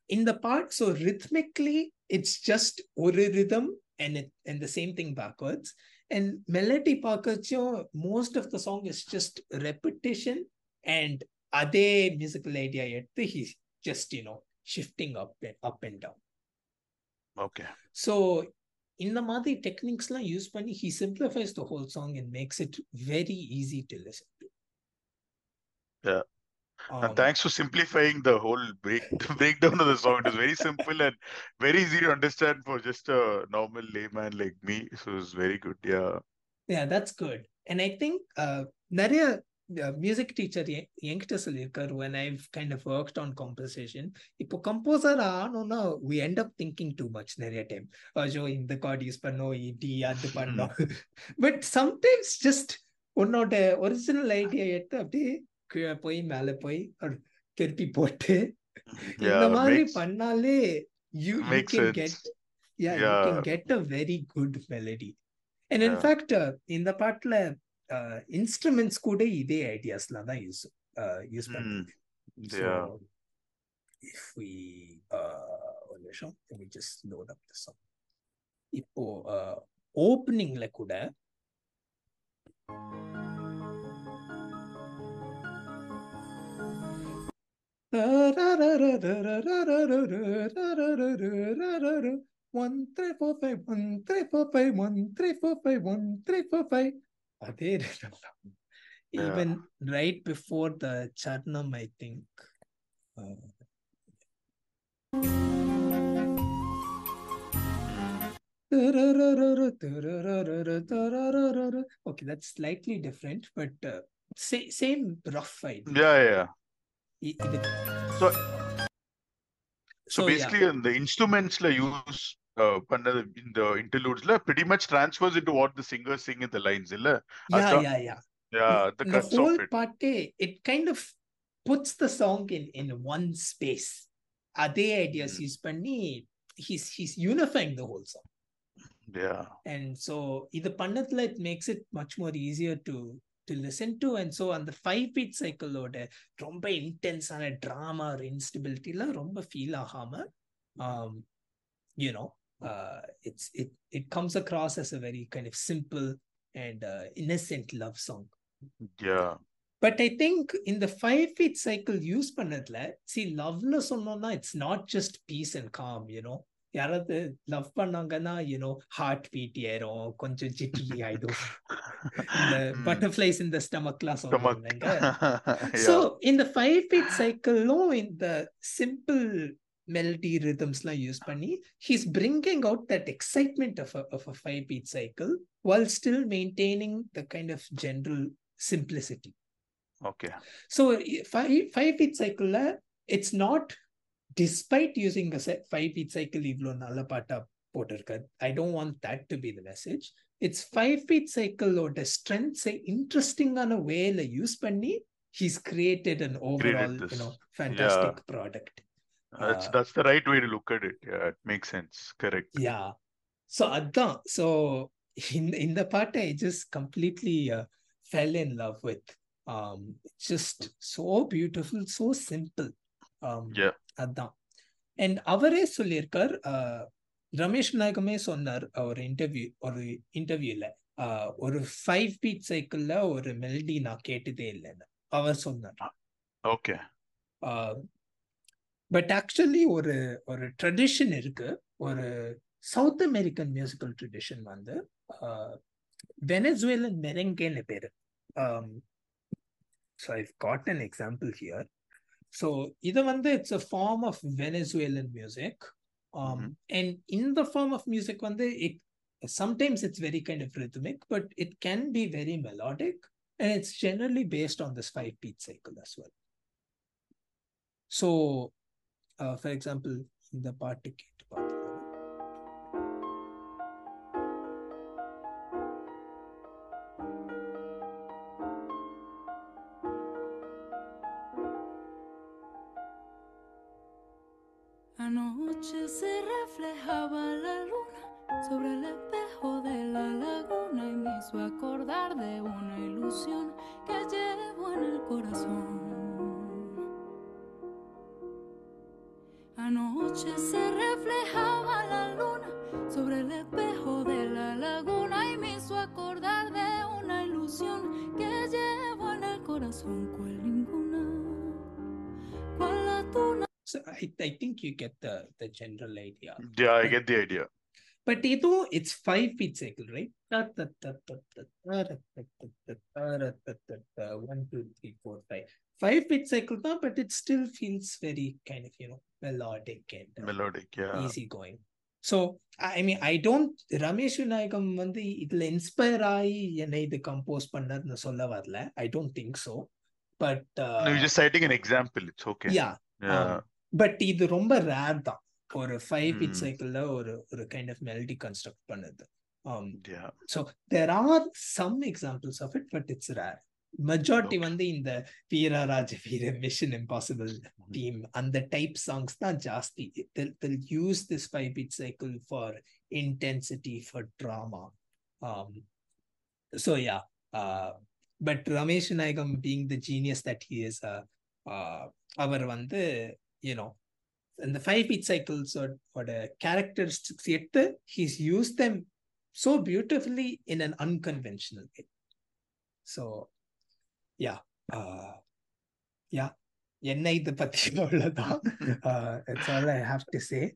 in the part, so rhythmically, it's just ஒரு rhythm and it and the same thing backwards. And melody பார்க்கச்சோ most of the song is just repetition and அதே musical idea எடுத்து he's just you know shifting up and up and down. Okay So இந்த மாதிரி டெக்னிக்ஸ்லாம் use பண்ணி he simplifies the whole song and makes it very easy to listen to. Yeah. Um, And thanks for simplifying the whole break breakdown of the song. It is very simple and very easy to understand for just a normal layman like me. So it's very good. Yeah. Yeah, that's good. And I think uh, நிறைய music teacher என்கிட்ட சொல்லியிருக்காரு when I've kind of worked on composition இப்போ composer ஆனோம்னா we end up thinking too much நிறைய time ஐயோ இந்த card use பண்ணோம் இடி அது பண்ணோம் பட் சம்டைம்ஸ் ஜஸ்ட் உன்னோட ஒரிஜினல் ஐடியா எடுத்து அப்படியே கீழே போய் மேல போய் திருப்பி போட்டு இந்த மாதிரி பண்ணாலே you can get get a very good melody and in fact இந்த பாட்டுல இன்ஸ்ட்ருமெண்ட்ஸ் கூட இதே ஐடியாஸ்ல தான் யூஸ் யூஸ் பண்ண if we uh one நிமிஷம் let me just load up இப்போ uh, ஓப்பனிங்ல கூட One three four five one three four five one three four five one three four five. அதே rhythm தான். Yeah. Even right before the Charnam, I think. Uh, Okay, that's slightly different, but uh, sa- same rough idea. Yeah, yeah. இ- இது- So, so So, yeah. basically, in the instruments la use uh, பண்ணது in the interludes la pretty much transfers into what the singers sing in the lines, illa? Yeah, Asa- yeah, yeah. Yeah, the the cuts whole of it. part, it kind of puts the song in in one space. அதே ideas Mm. use பண்ணி he's he's unifying the whole song. Yeah. and so இது பண்ணதுல it makes it much more easier to to listen to and so அந்த five beat சைக்கிளோட ரொம்ப இன்டென்ஸான drama ஒரு இன்ஸ்டபிலிட்டிலாம் ரொம்ப feel ஆகாம um, you know uh, it's it it comes across as a very kind of simple and uh, innocent love song Yeah. but I think in the five feet cycle use பண்ணதுல see loveல சொன்னோம்னா it's not just peace and calm you know யாராவது love பண்ணாங்கன்னா you know heart beat ஏறும் கொஞ்சம் ஜிட்டி ஆயிடும். இந்த butterflies இந்த ஸ்டமக்லாம் சொல்லுவாங்க ஸோ இந்த ஃபைவ் பீட் சைக்கிளும் இந்த சிம்பிள் மெலடி எல்லாம் யூஸ் பண்ணி he's bringing out that excitement of a five beat cycle while still maintaining the kind of general simplicity. Okay so five five beat சைக்கிள்ல it's not despite using a se- five beat cycle இவ்வளோ நல்ல பாட்டா போட்டிருக்காரு I don't want that to be the message. It's five beat cycle ஓட strengths இன்ட்ரெஸ்டிங்கான வேல use பண்ணி he's created an overall this. you know fantastic product. That's Uh, that's the right way to look at it. Yeah, it makes sense. Correct. Yeah. So அதான் so இந்த இந்த பாட்டை I just completely uh, fell in love with. Um, it's just so beautiful, so simple. Um, Yeah. அதான். And அவரே சொல்லியிருக்கார் ரமேஷ் நாயகமே சொன்னார் ஒரு இன்டர்வியூ ஒரு இன்டர்வியூல ஒரு ஃபைவ் பீட் சைக்கிள்ல ஒரு மெலடி நான் கேட்டதே இல்லைன்னு அவர் சொன்னார். Okay. பட் ஆக்சுவலி ஒரு ஒரு ட்ரெடிஷன் இருக்கு. ஒரு சவுத் அமெரிக்கன் மியூசிக்கல் ட்ரெடிஷன் வந்து வெனசுவேலன் மெரெங்கேன்னு பேரு. So I've got an example here so இது வந்து it's a form of வெனசுவேலன் music Mhm. And இந்த ஃபார்ம் ஆஃப் மியூசிக் வந்து it sometimes it's very kind of rhythmic, but it can be very melodic, and it's generally based on this five beat cycle as well. So, uh, for example, in the part கேட்டு Anoche se reflejaba la luna sobre el espejo de la laguna y me hizo acordar de una ilusión que llevo en el corazón. Anoche se reflejaba I, I think you get the, the general idea. Yeah, I get the idea. But Edo, it's five beat cycle, right? One, two, three, four, five. Five beat cycle, தான், but it still feels very kind of, you know, melodic and uh, Melodic. Yeah. easy going. So, I mean, I don't, Ramesh Vinayagam வந்து இதுல inspire ஆகி என்னை இது compose பண்ணதுன்னு சொல்ல வரல I don't think so but No, you're just citing an example. It's okay. Yeah Yeah. but இது ரொம்ப ரேர் தான். ஒரு ஃபைவ் பிட் சைக்கிள்ல ஒரு ஒரு கைண்ட் ஆஃப் மெல்டி கன்ஸ்ட்ரக்ட் பண்ணுது. So there are some examples of it but it's rare majority வந்து இந்த வீரராஜ வீர மிஷன் இம்பாசிபிள் டீம் அந்த டைப் சாங்ஸ் தான் ஜாஸ்தி. Use this five beat cycle for intensity for drama so yeah but Ramesh Nayagam being the genius that he is அவர் வந்து you know, and the five beat cycles or what a characteristics yet, he's used them so beautifully in an unconventional way. So, yeah, uh, yeah. Uh, that's uh, all I have to say.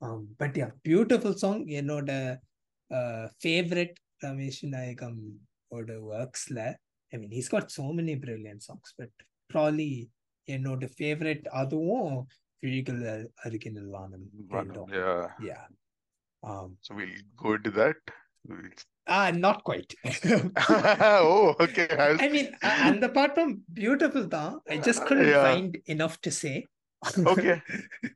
Um, but yeah, beautiful song. You know, the uh, favorite Ramesh Vinayagam or the works. I mean, he's got so many brilliant songs, but probably என்னோட favourite அதுவும் விழிகளில் அருகில் வானம் யா um. So we'll go into that. Ah uh, not quite. Oh okay. I'll... i mean and the part from beautiful da, i just couldn't yeah. find enough to say. Okay.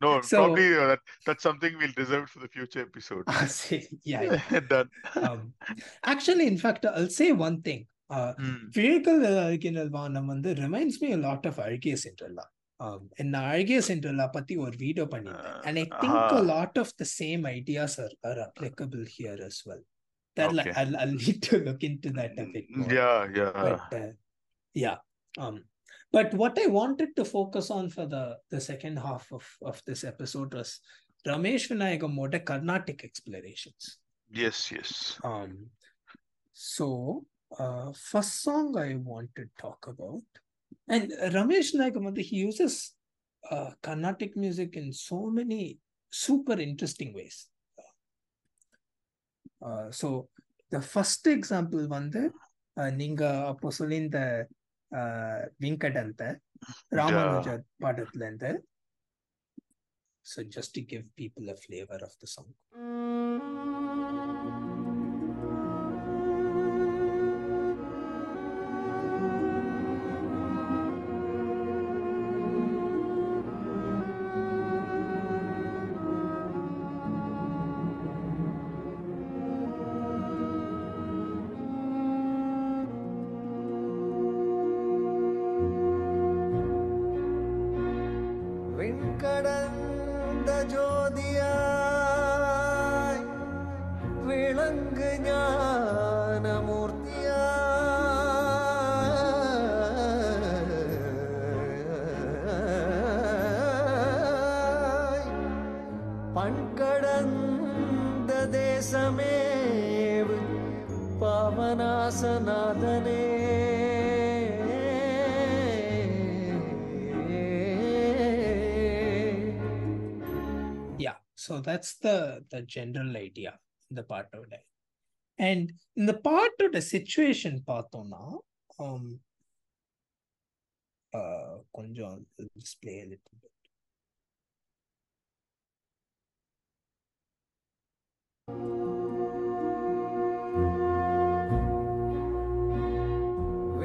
No so, probably uh, that, that's something we'll reserve for the future episode. Ah, see, yeah, yeah. done. Um, actually in fact i'll say one thing. Uh, Hmm. Vehicle Original Vanam வந்து reminds me a lot of Arceus Cinderella. um, நான் அழகிய சென்ட்ரலா பத்தி ஒரு video பண்ணியிருந்தேன் and I think Uh-huh. a lot of the same ideas are, are applicable here as well. That Okay. I'll, I'll need to look into that a bit more. Yeah, yeah. But uh, yeah, um, but what I wanted to focus on for the the second half of of this episode was Ramesh Vinayagamoda Carnatic explorations. Yes, yes. Um, so uh, first song I want to talk about, and Ramesh Nagamadi he uses uh, Carnatic music in so many super interesting ways. Uh, so the first example வந்து uh, நீங்க அப்போ சொல்லியிருந்த uh, விங்கடந்த Ramanuja பாடத்துல இருந்து so just to give people a flavor of the song விண்கடந்த பாவனாசநாதனே yeah so that's the the general idea இந்த பாட்டோட and இந்த பாட்டோட situation பார்த்தோம்னா um, uh, கொஞ்சம் display a little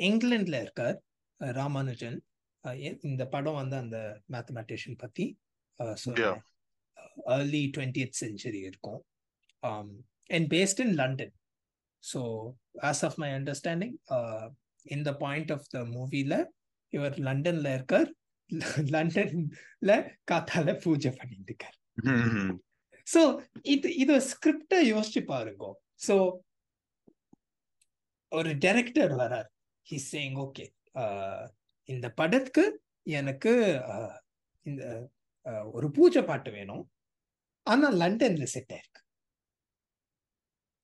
இங்கிலாந்துல இருக்கார் ராமானுஜன். இந்த படம் வந்து அந்த மேத்தமெட்டிஷியன் பத்தி ஏர்லி டுவெண்டியத் செஞ்சுரி இருக்கும். And based in London so as of my understanding இந்த பாயிண்ட் ஆஃப் த மூவில இவர் லண்டன்ல இருக்கார். லண்டன்ல காத்தால பூஜை பண்ணிட்டு இருக்கார். ஸோ இது இது ஸ்கிரிப்டை யோசிச்சு பாருங்க. ஸோ ஒரு டைரக்டர் வரார். ஹி சேயிங் ஓகே இந்த படத்துக்கு எனக்கு uh, இந்த uh, ஒரு பூஜை பாட்டு வேணும். ஆனா லண்டன்ல செட் ஆயிருக்கு.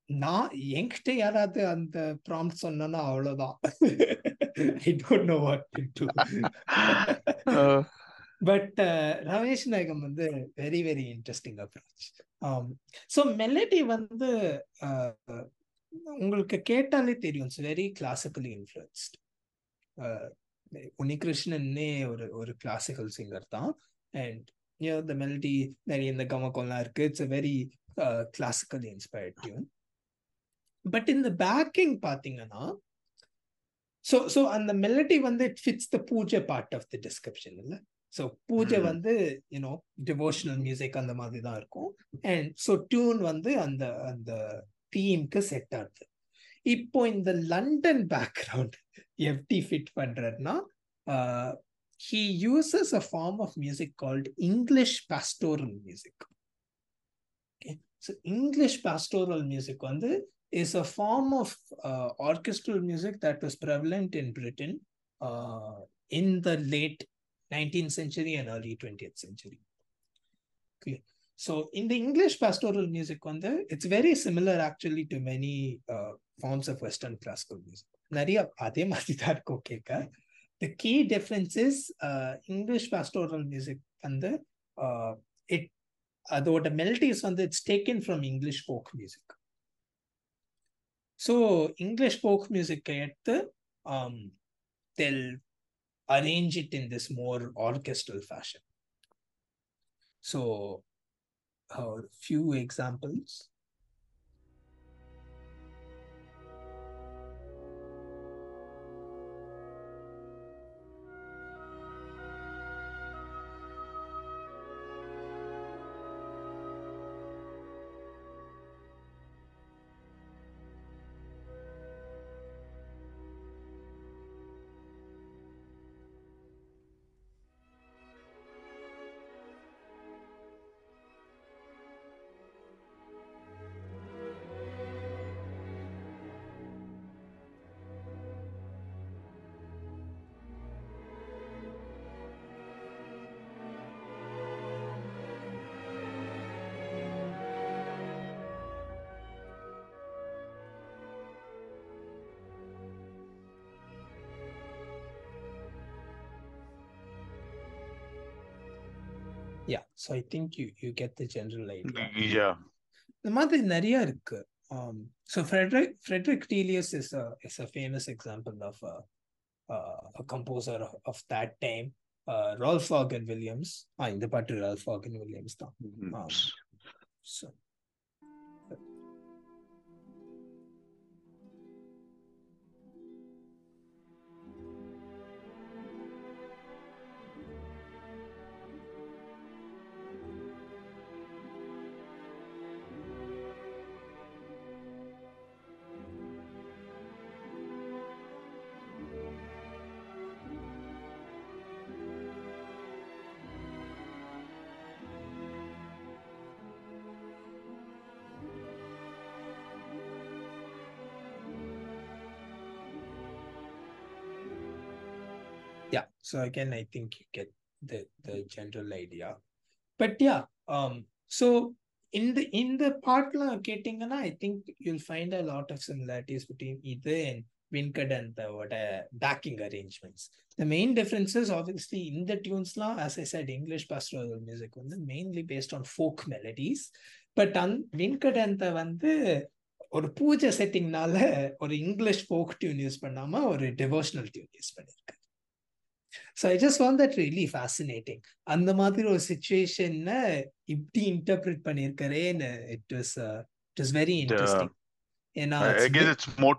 நான் என்கிட்ட யாராவது அந்த ப்ராம்ப்ட் சொன்னா அவ்வளவுதான். I don't know what to but Ramesh Nayagam வந்து very very interesting approach so melody வந்து uh, உங்களுக்கு கேட்டாலே தெரியும். இட்ஸ் வெரி கிளாசிக்கலி இன்ஃப்ளூயன்ஸ்ட் உன்னிகிருஷ்ணன்னே ஒரு ஒரு கிளாசிக்கல் சிங்கர் தான். அண்ட் த மெலடி நிறைய இந்த கமக்கம்லாம் இருக்கு. It's a very classically inspired tune but இந்த பேக்கிங் பார்த்தீங்கன்னா ஸோ ஸோ அந்த மெலடி வந்து it fits the puja part of the description இல்லை? ஸோ பூஜை. வந்து யூனோ டிவோஷனல் மியூசிக் அந்த மாதிரி தான் இருக்கும். அண்ட் ஸோ டியூன் வந்து அந்த அந்த தீம்க்கு செட் ஆகுது இப்போ இந்த லண்டன் பேக்ரவுண்ட் எப்படி ஃபிட் பண்றதுன்னா he uses a form of music called English pastoral music okay so English pastoral music வந்து is a form of orchestral music that was prevalent in Britain uh, in the late 19th century and early 20th century. Okay. So in the English pastoral music, வந்து, it's very similar actually to many uh, forms of Western classical music. நிறைய அதே மாதிரி தான் இருக்கும் கேட்க the key difference is uh, English pastoral music வந்து uh, it அதோட melodies வந்து it's taken from English folk music. So English folk music எடுத்து um, they'll arrange it in this more orchestral fashion. a few examples yeah so i think you you get the general idea Yeah. இந்த மாதிரி நிறைய இருக்கு um so frederick frederick Delius is a is a famous example of a uh, a composer of, of that time uh, Rolf Vaughan Williams ah இந்த பாட்டு Rolf Vaughan Williams தான் Mhm. Um, so so again i think you get the the general idea. But yeah um so in the in the partla கேட்டிங்கன்னா I think you'll find a lot of similarities between இது and Venkat and backing arrangements the main differences obviously இந்த டியூன்ஸ்லாம் as I said English pastoral music வந்து mainly based on folk melodies but and Venkat அந்த வந்து ஒரு பூஜை செட்டிங்னால ஒரு English folk tune use பண்ணாம ஒரு டிவோஷனல் டியூன் யூஸ் பண்ணியிருக்காரு so I just want that really fascinating அந்த மாதிரி ஒரு சுச்சுவேஷன்ல இப்படி interpret பண்ணியிருக்கிறேன்னு it was it was very interesting ஏன்னா I, I it's guess ve- it's more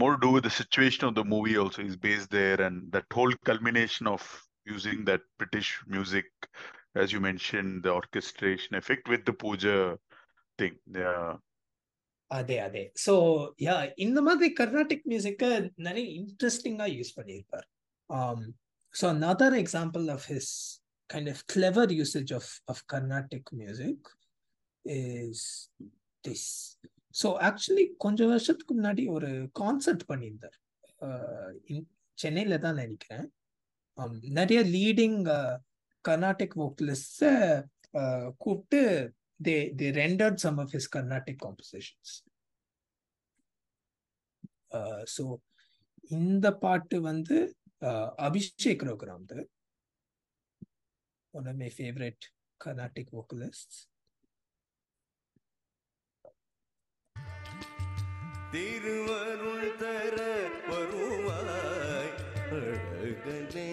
more to do with the situation of the movie also is based there and that whole culmination of using that British music, as you mentioned, the orchestration effect with the puja thing. Yeah. அதே அதே so yeah இந்த மாதிரி கர்நாடிக் மியூசிக்கை நிறைய இன்ட்ரெஸ்டிங்கா use பண்ணியிருப்பார் so another example of his kind of clever usage of of Carnatic music is this so actually கொஞ்சம் வருஷத்துக்கு முன்னாடி ஒரு கான்சர்ட் பண்ணியிருந்தார் அஹ் in- சென்னையில தான் நினைக்கிறேன் Um, நிறைய லீடிங் கர்நாடிக் வோக்கலிஸ்ட கூப்பிட்டு they they rendered some of his Carnatic compositions. Uh, so இந்த பாட்டு வந்து uh, Abhishek ரகுராம்து one of my favorite Carnatic vocalists. திருவருள் தர வருவாய் அழகனே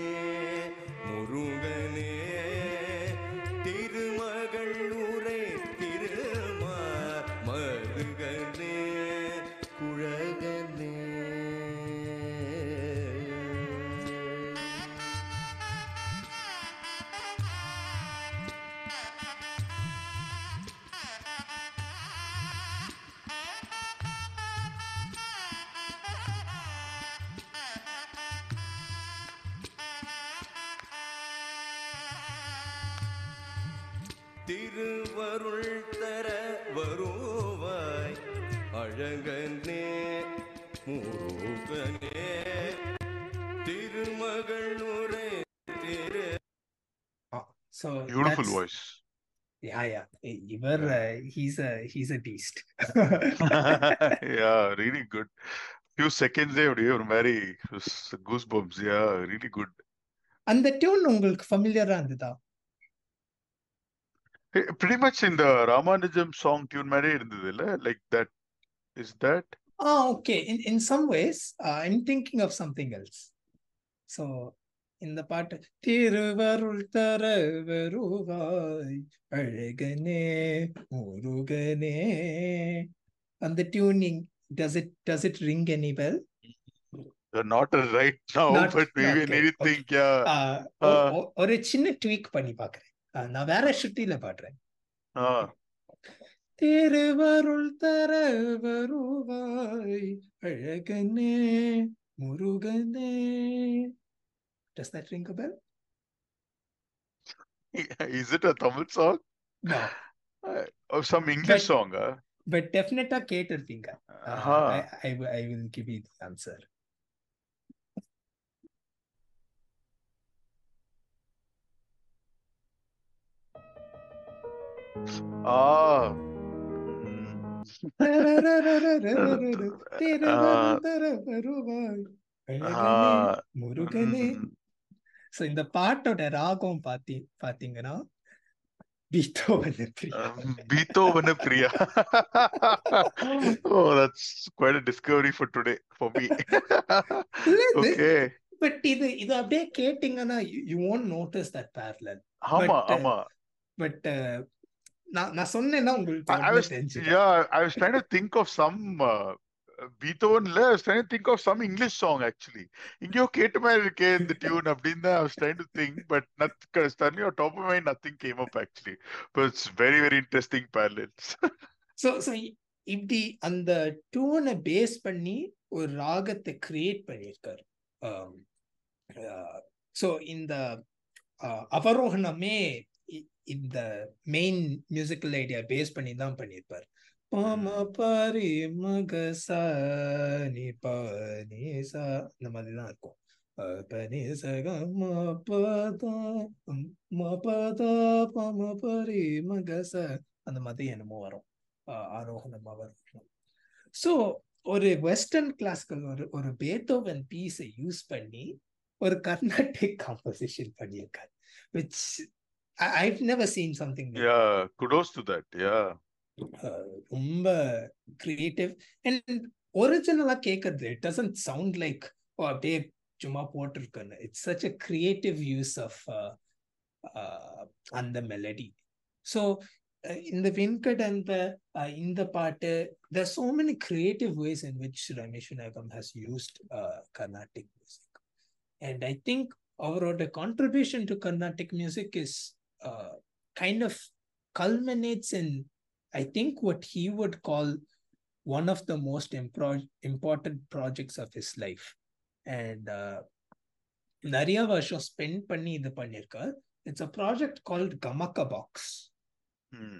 So Beautiful voice. Yeah, yeah. Ivar, uh, he's a he's a beast. yeah, really good. Few seconds there, ஒரு மாதிரி goosebumps. Yeah, really good. அந்த டியூன் உங்களுக்கு ஃபெமிலியரா இருந்ததா Eh, Pretty much in the Ramanujam song tune மாதிரி இருந்தது இல்ல like that is that Ah, okay. In in some ways, uh, I'm thinking of something else. So இந்த பாட்டு. திருவருள் தர வருவாய் அழகனே முருகனே. அந்த tuning does it does it ring any bell right now ஒரு சின்ன ட்வீக் பண்ணி பார்க்கறேன் நான் வேற ஷிட்டில பாடுறேன். திருவருள் தர வருவாய் அழகனே முருகனே. Does that ring a bell? Is it a Tamil song? No. Uh, or some English but, song? Huh? But definitely Ketarthinga. Uh, uh-huh. I, I, I will give you the answer. Ah. So இந்த பாட்டோட ராகம் பாத்தி பாத்தீங்கன்னா பீத்தோவன பிரியா. Discovery for but இது இது அப்படியே கேட்டிங்கன்னா யூ நோட்டீஸ் தட் பேரலல் ஆமா ஆமா. Uh, நான் நான் சொன்னேன்னா உங்களுக்கு think of some பீத்தோன்ல think of some English song actually எங்கேயோ கேட்ட மாதிரி இருக்கே இந்த டியூன் அப்படின்னு தான் to think but நத் chutney top of my nothing came up actually but it's very very interesting parallels so so இப்படி அந்த டியூனை பேஸ் பண்ணி ஒரு ராகத்தை கிரியேட் பண்ணியிருக்காரு. ஸோ இந்த அவரோகணமே இந்த மெயின் மியூசிக்கல் ஐடியா பேஸ் பண்ணி தான் பண்ணியிருப்பார். பாம பாரி மக சா நீ பா நீ சா இந்த மாதிரி தான் இருக்கும் பனி சக ம பதா ம பதா பம பரி மக ச அந்த மாதிரி என்னமோ வரும் ஆரோகணம் அவரோகணம் ஸோ ஒரு வெஸ்டர்ன் கிளாசிக்கல் ஒரு ஒரு பேத்தோவன் பீஸை யூஸ் பண்ணி ஒரு கர்நாடிக் காம்போசிஷன் பண்ணியிருக்காரு which I've never seen something yeah, kudos to that. Yeah. ரொம்ப கிரியேட்டிவ் அண்ட் ஒரிஜினலா கேட்கறது it doesn't sound like oh அப்படியே சும்மா போட்டிருக்கேன்னு it's such a creative use of அந்த மெலடி ஸோ இந்த வெங்கட் அந்த uh, இந்த பாட்டு there so many creative ways in which Ramesh Vinayagam has used uh, Carnatic music and I think அவரோட contribution to Carnatic music is uh, kind of culminates in I think what he would call one of the most impro- important projects of his life. And uh, நிறைய வருஷம் spend பண்ணி இது பண்ணியிருக்கார் it's a project called கமக்க box Hmm.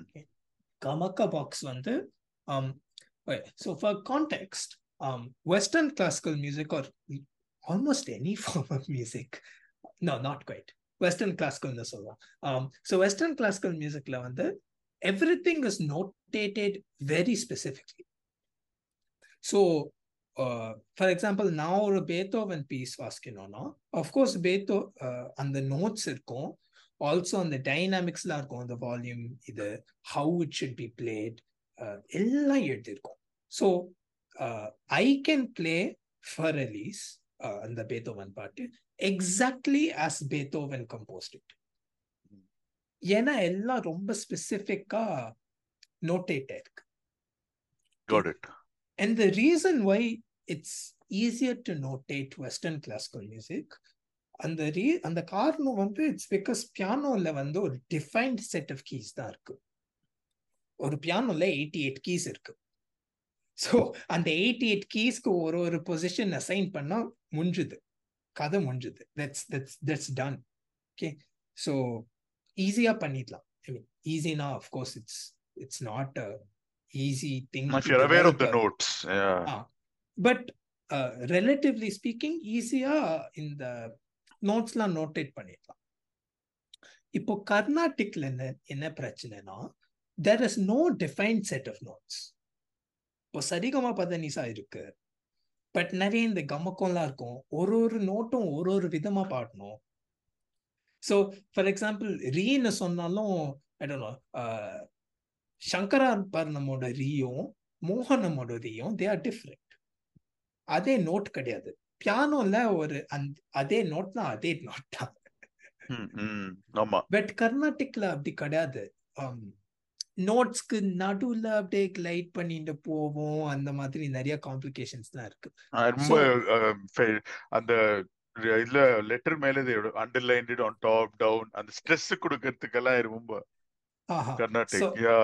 கமக்க box வந்து um okay, so for context um western classical music or almost any form of music no not quite western classical னு சொல்லுவோம் um so western classical musicல வந்து everything is notated very specifically so uh, for example நான் ஒரு பேத்தோவன் piece வாசிக்கணும்னா of course பேத்தோ அந்த notes இருக்கும் also அந்த டைனாமிக்ஸ்லாம் இருக்கும் அந்த வால்யூம் இது how it should be plate எல்லாம் எழுதியிருக்கும் so I can play for Ali's அந்த பேத்தோவன் பாட்டு எக்ஸாக்ட்லி ஆஸ் பேத்தோவன் கம்போஸ்ட் இட் ஏன்னா எல்லாம் ரொம்ப ஸ்பெசிஃபிக்கா நோட்டேட் இருக்கு. Got it. And the reason why it's easier to notate Western classical music, அந்த ரீ அந்த காரணம் வந்து இட்ஸ் பிகாஸ் பியானோல வந்து ஒரு டிஃபைன்ட் செட் ஆஃப் கீஸ் தான் இருக்கு. ஒரு பியானோல எயிட்டி எயிட் கீஸ் இருக்கு. ஸோ அந்த எயிட்டி எயிட் கீஸ்க்கு ஒரு ஒரு பொசிஷன் அசைன் பண்ணா முடிஞ்சுது கதை முடிஞ்சுது that's that's that's done okay so ஈஸியா பண்ணிடலாம். I mean ஈஸினா of course it's it's not a easy thing the notes, yeah. But relatively speaking ஈஸியா இந்த நோட்ஸ்லாம் நோட்டேட் பண்ணிடலாம். இப்போ கர்நாடிக்ல என்ன என்ன பிரச்சனைனா there is no defined set of notes இப்போ சரிகமா பதனிசா இருக்கு பட் நிறைய இந்த கமக்கம்லாம் இருக்கும் ஒரு ஒரு நோட்டும் ஒரு ஒரு விதமா பாடணும். ஸோ ஃபார் எக்ஸாம்பிள் ரீன்னு சொன்னாலும் ஐடோ சங்கராபரணமோட ரீயும் மோகனமோட ரீயும் தே ஆர் டிஃப்ரெண்ட் அதே நோட் கிடையாது. பியானோல ஒரு அந்த அதே அதே நோட் தான். ம், ம். ஆமா. பட் கர்நாடிக்ல அப்படி கிடையாது. நோட்ஸ்க்கு நடுவுல அப்படியே கிளைட் பண்ணிட்டு போவோம் அந்த மாதிரி நிறைய காம்ப்ளிகேஷன்ஸ்லாம் இருக்கு. ஆஹ் ரொம்ப அந்த இதுல லெட்டர் மேல அண்டர்லைன்டு ஆன் டாப் டவுன் அந்த ஸ்ட்ரெஸ் கொடுக்கறதுக்கெல்லாம் ரொம்ப கர்நாடிக் யா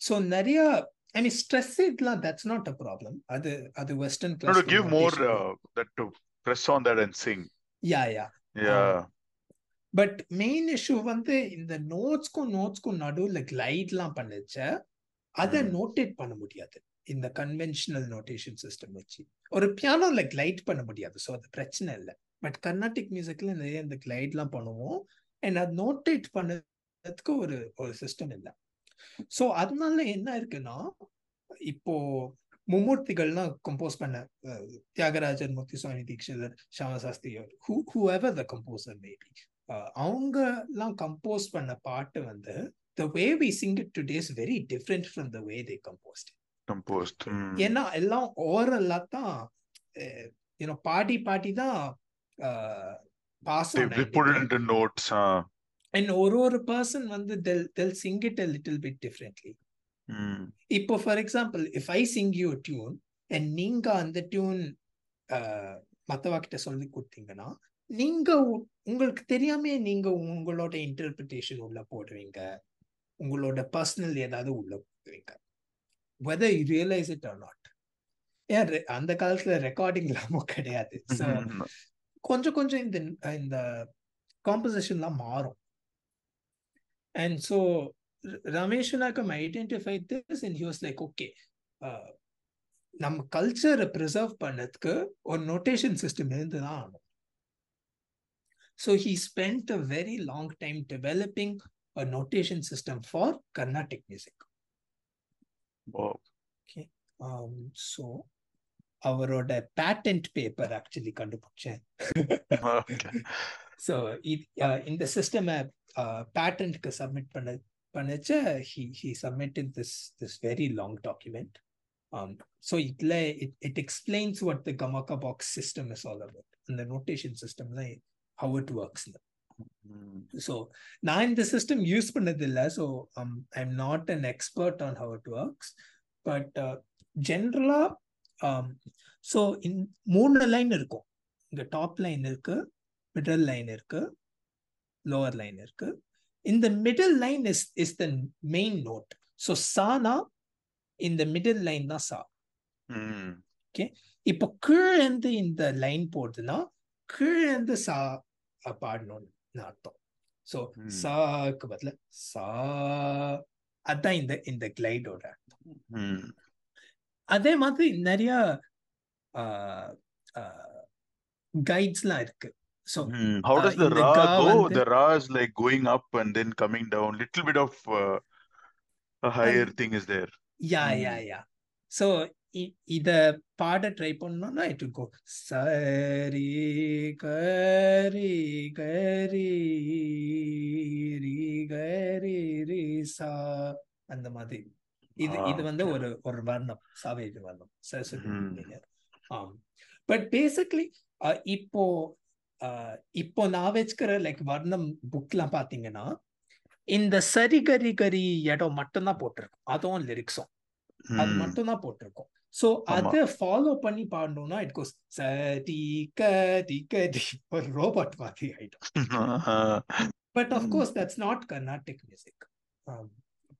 ஸோ நிறைய ஐ மீன் ஸ்ட்ரெஸ் இதெல்லாம் தட்ஸ் நாட் அ ப்ராப்ளம் அது அது western No, to give more class uh, that to press on that and sing. Yeah yeah Yeah. But main issue வந்து இந்த நோட்ஸ்க்கும் நோட்ஸ்க்கும் நடுவுல கிளைட்லாம் பண்ணுச்ச அதை. நோட்டேட் பண்ண முடியாது. இந்த கன்வென்ஷனல் நோட்டேஷன் சிஸ்டம் வச்சு. ஒரு பியானோல கிளைட் பண்ண முடியாது ஸோ அது பிரச்சனை இல்லை. பட் கர்நாடிக் மியூசிக்ல நிறைய இந்த கிளைட்லாம் பண்ணுவோம். அண்ட் அது நோட்டேட் பண்ணதுக்கு ஒரு ஒரு சிஸ்டம் இல்லை. ஸோ அதனால என்ன இருக்குன்னா இப்போ மும்மூர்த்திகள்லாம் கம்போஸ் பண்ண Thyagarajar Muthu Swami Dikshitar Syama Sastri who who ever the composer maybe அவங்க எல்லாம் கம்போஸ் பண்ண பாட்டு வந்து the way we sing it today is very different from the way they composed Composed. Mm. ஏன்னா எல்லாம் ஓரலா தான் யூனோ பாடி பாடி தான் பாஸ். Uh, அண்ட் ஒரு ஒரு பர்சன் வந்து they'll they'll sing it a little bit differently. இப்போ for example if I sing you tune and நீங்க அந்த டியூன் மத்தவா கிட்ட சொல்லி கொடுத்தீங்கன்னா நீங்க உங்களுக்கு தெரியாம நீங்க உங்களோட இன்டர்பிரிட்டேஷன் உள்ள போடுவீங்க உங்களோட பர்சனல் ஏதாவது உள்ள போடுவீங்க whether you realise it or not ஏன் re- அந்த காலத்துல ரெக்கார்டிங் இல்லாம கிடையாது ஸோ Mm. கொஞ்சம் கொஞ்சம் இந்த இந்த காம்போசிஷன்லாம் மாறும் அண்ட் ஸோ ரமேஷ் நாகம் identify this and he was like okay நம்ம கல்ச்சரை ப்ரிசர்வ் பண்ணதுக்கு ஒரு நோட்டேஷன் சிஸ்டம் இருந்து தான் ஆகணும் so he spend a very long time developing a notation system for Carnatic music Wow. So அவரோட பேட்டன்ட் பேப்பர் ஆக்சுவலி கண்டுபிடிச்சேன் Okay. ஸோ இந்த சிஸ்டமை பேட்டன்ட்க்கு சப்மிட் பண்ண பண்ணச்ச he he submitted this this very long document so இதில் it it explains what the gamaka box system is all about அந்த notation சிஸ்டம்ல have it works Mm. So நான் இந்த சிஸ்டம் யூஸ் பண்ணதில்லை. So I am not an expert on how it works but ஜென்ரலாக so in மூணு line இருக்கும். இங்கே top line இருக்கு மிடில் லைன் இருக்கு லோவர் லைன் இருக்கு. இந்த middle line is is the main note so சானா இந்த மிடில் லைன் தான் சா. Mm. இப்போ கீழேந்து இந்த லைன் போடுதுன்னா கீழேந்து சா அஹ், பாடணும்னு அர்த்தம் ஸோ Hmm. சாக்கு பதில சா அதான் இந்த இந்த கிளைடோட Mm. அதே மாதிரி நிறைய கைட்ஸ்லாம் இருக்கு so Mm. How does Uh, the the Ra Ga go? The Ra is like going up and then coming down. Little bit of uh, a higher thing is there. Yeah Hmm. Yeah yeah so இத பாட try பண்ணோம்னா it go சரி கரி கரி ரி கரி ரி சா அந்த மாதிரி. இது இது வந்து. ஒரு ஒரு வர்ணம் சாவேஜ் வர்ணம். சரஸ்வதி. ஆம். பட் பேசிக்லி இப்போ இப்போ நான் வச்சுக்கிற லைக் வர்ணம் புக்லாம் பாத்தீங்கன்னா இந்த சரி கரி கரி இடம் மட்டும்தான் போட்டிருக்கும். அதுவும் லிரிக்ஸும் அது Mm. மட்டும் தான் போட்டிருக்கோம். சோ ஆமா. அதை ஃபாலோ பண்ணி பாடணும்னா இட் கோஸ் சரி கரி கரி ஒரு ரோபோட் மாதிரி ஆயிடும் but of Mm. Course that's not Carnatic music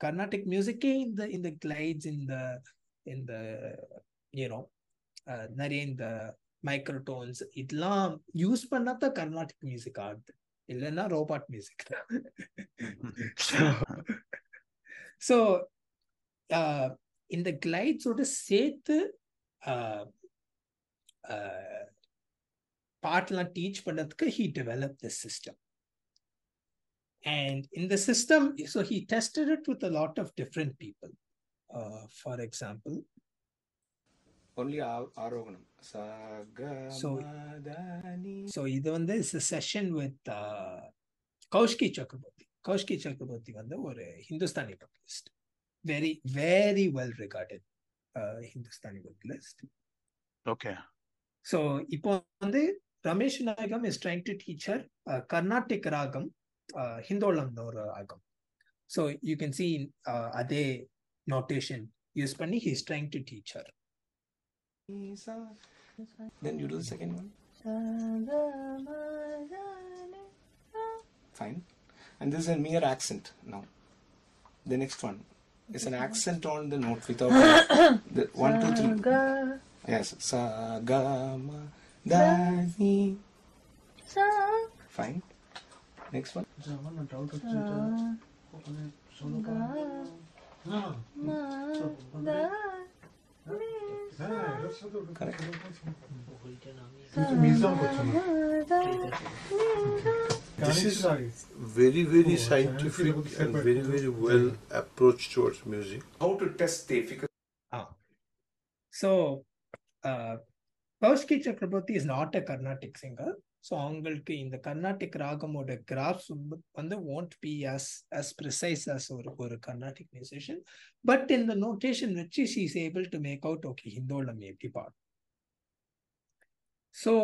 Carnatic மியூசிக்கே இந்த இந்த கிளைட்ஸ் இந்த இந்த யூனோ நிறைய இந்த மைக்ரோடோன்ஸ் இதெல்லாம் யூஸ் பண்ணாதான் கர்நாடிக் மியூசிக் ஆடுது இல்லைன்னா ரோபாட் மியூசிக் தான் ஸோ இந்த கிளைட்ஸோட சேர்த்து uh, uh, பாட்டெல்லாம் டீச் பண்ணதுக்கு he develop the system And in the system, so he tested it with a lot of different people. Uh, for example, only arohanam சக So- மதனி so இது வந்து is a session with uh, Kaushiki Chakraborty Kaushiki Chakraborty வந்து ஒரு Hindustani very, very well regarded uh, Hindustani vocalist. Okay. So, Ramesh Vinayagam is trying to teach her uh, Karnatic Ragam, uh, Hindolam Nora ragam. So, you can see in uh, Ade notation, use Pani, he's trying to teach her. Then you do the second one. Fine. And this is a mere accent now. The next one is an accent on the note without the one, two, three. Yes. Sa ga ma da ni. Fine. Next one. This is very, very scientific and very, very well approach towards music. How to test the efficacy? Ah. So, uh, Kaushiki Chakraborty is not a Carnatic singer. So அவங்களுக்கு இந்த கர்நாடிக் ராகமோட graphs வந்து won't be as as precise as ஒரு ஒரு Carnatic musician but இந்த notation வச்சு she is able to make out okay Hindolam எப்படி பாடும் ஸோ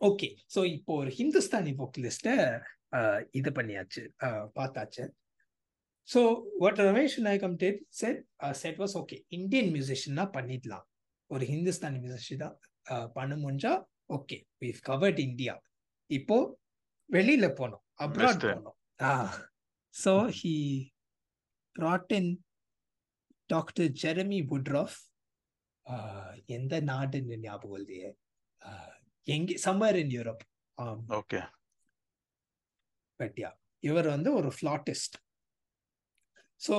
ஓகே ஸோ இப்போ ஒரு ஹிந்துஸ்தானி வோக்கலிஸ்ட்டை இது பண்ணியாச்சு பார்த்தாச்சு. So what Ramesh Nayagam did said said was okay Indian மியூசிஷியன்னா பண்ணிடலாம். ஒரு ஹிந்துஸ்தானி மியூசிஷியன் தான் பண்ண முடிஞ்சா ஓகே வீவ் கவர்ட் இந்தியா இப்போ வெளியில போனோம் அப்ராட். போனோம். ஆ so he brought in doctor Jeremy Woodruff எந்த நாடுன்னு ஞாபகம் இல்லையே. எங்கே summer in Europe okay but yeah இவர் வந்து ஒரு ஃப்ளாட்டிஸ்ட் ஸோ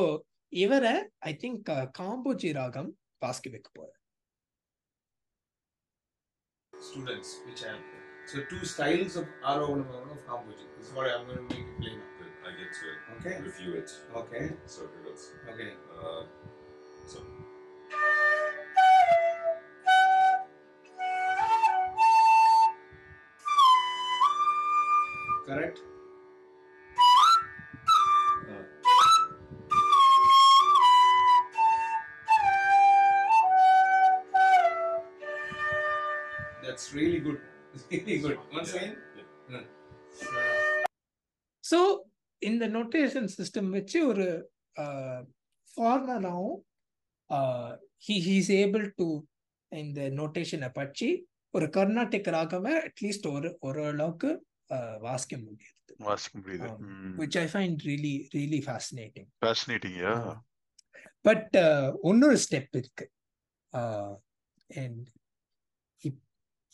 இவரை ஐ திங்க் காம்போஜி ராகம் வாசிக்க வைக்க போறார். Students which I am. So two styles of Aroganam of Kambhoji. This is what I'm going to make play now. I get to it. Okay. review it. Okay. So here goes. Okay. Uh, so Correct. That's really good. Really good. Once Yeah. again. So இந்த notation system வச்சு ஒரு ஃபார்மராகவும் he he's able to இந்த நோட்டேஷனை பற்றி ஒரு Carnatic ராகவை at least ஒரு ஒரு அளவுக்கு வாசிக்க முடியுது வாசிக்க முடியுது which I find really really fascinating. Fascinating yeah but இன்னொரு ஸ்டெப் இருக்கு அண்ட்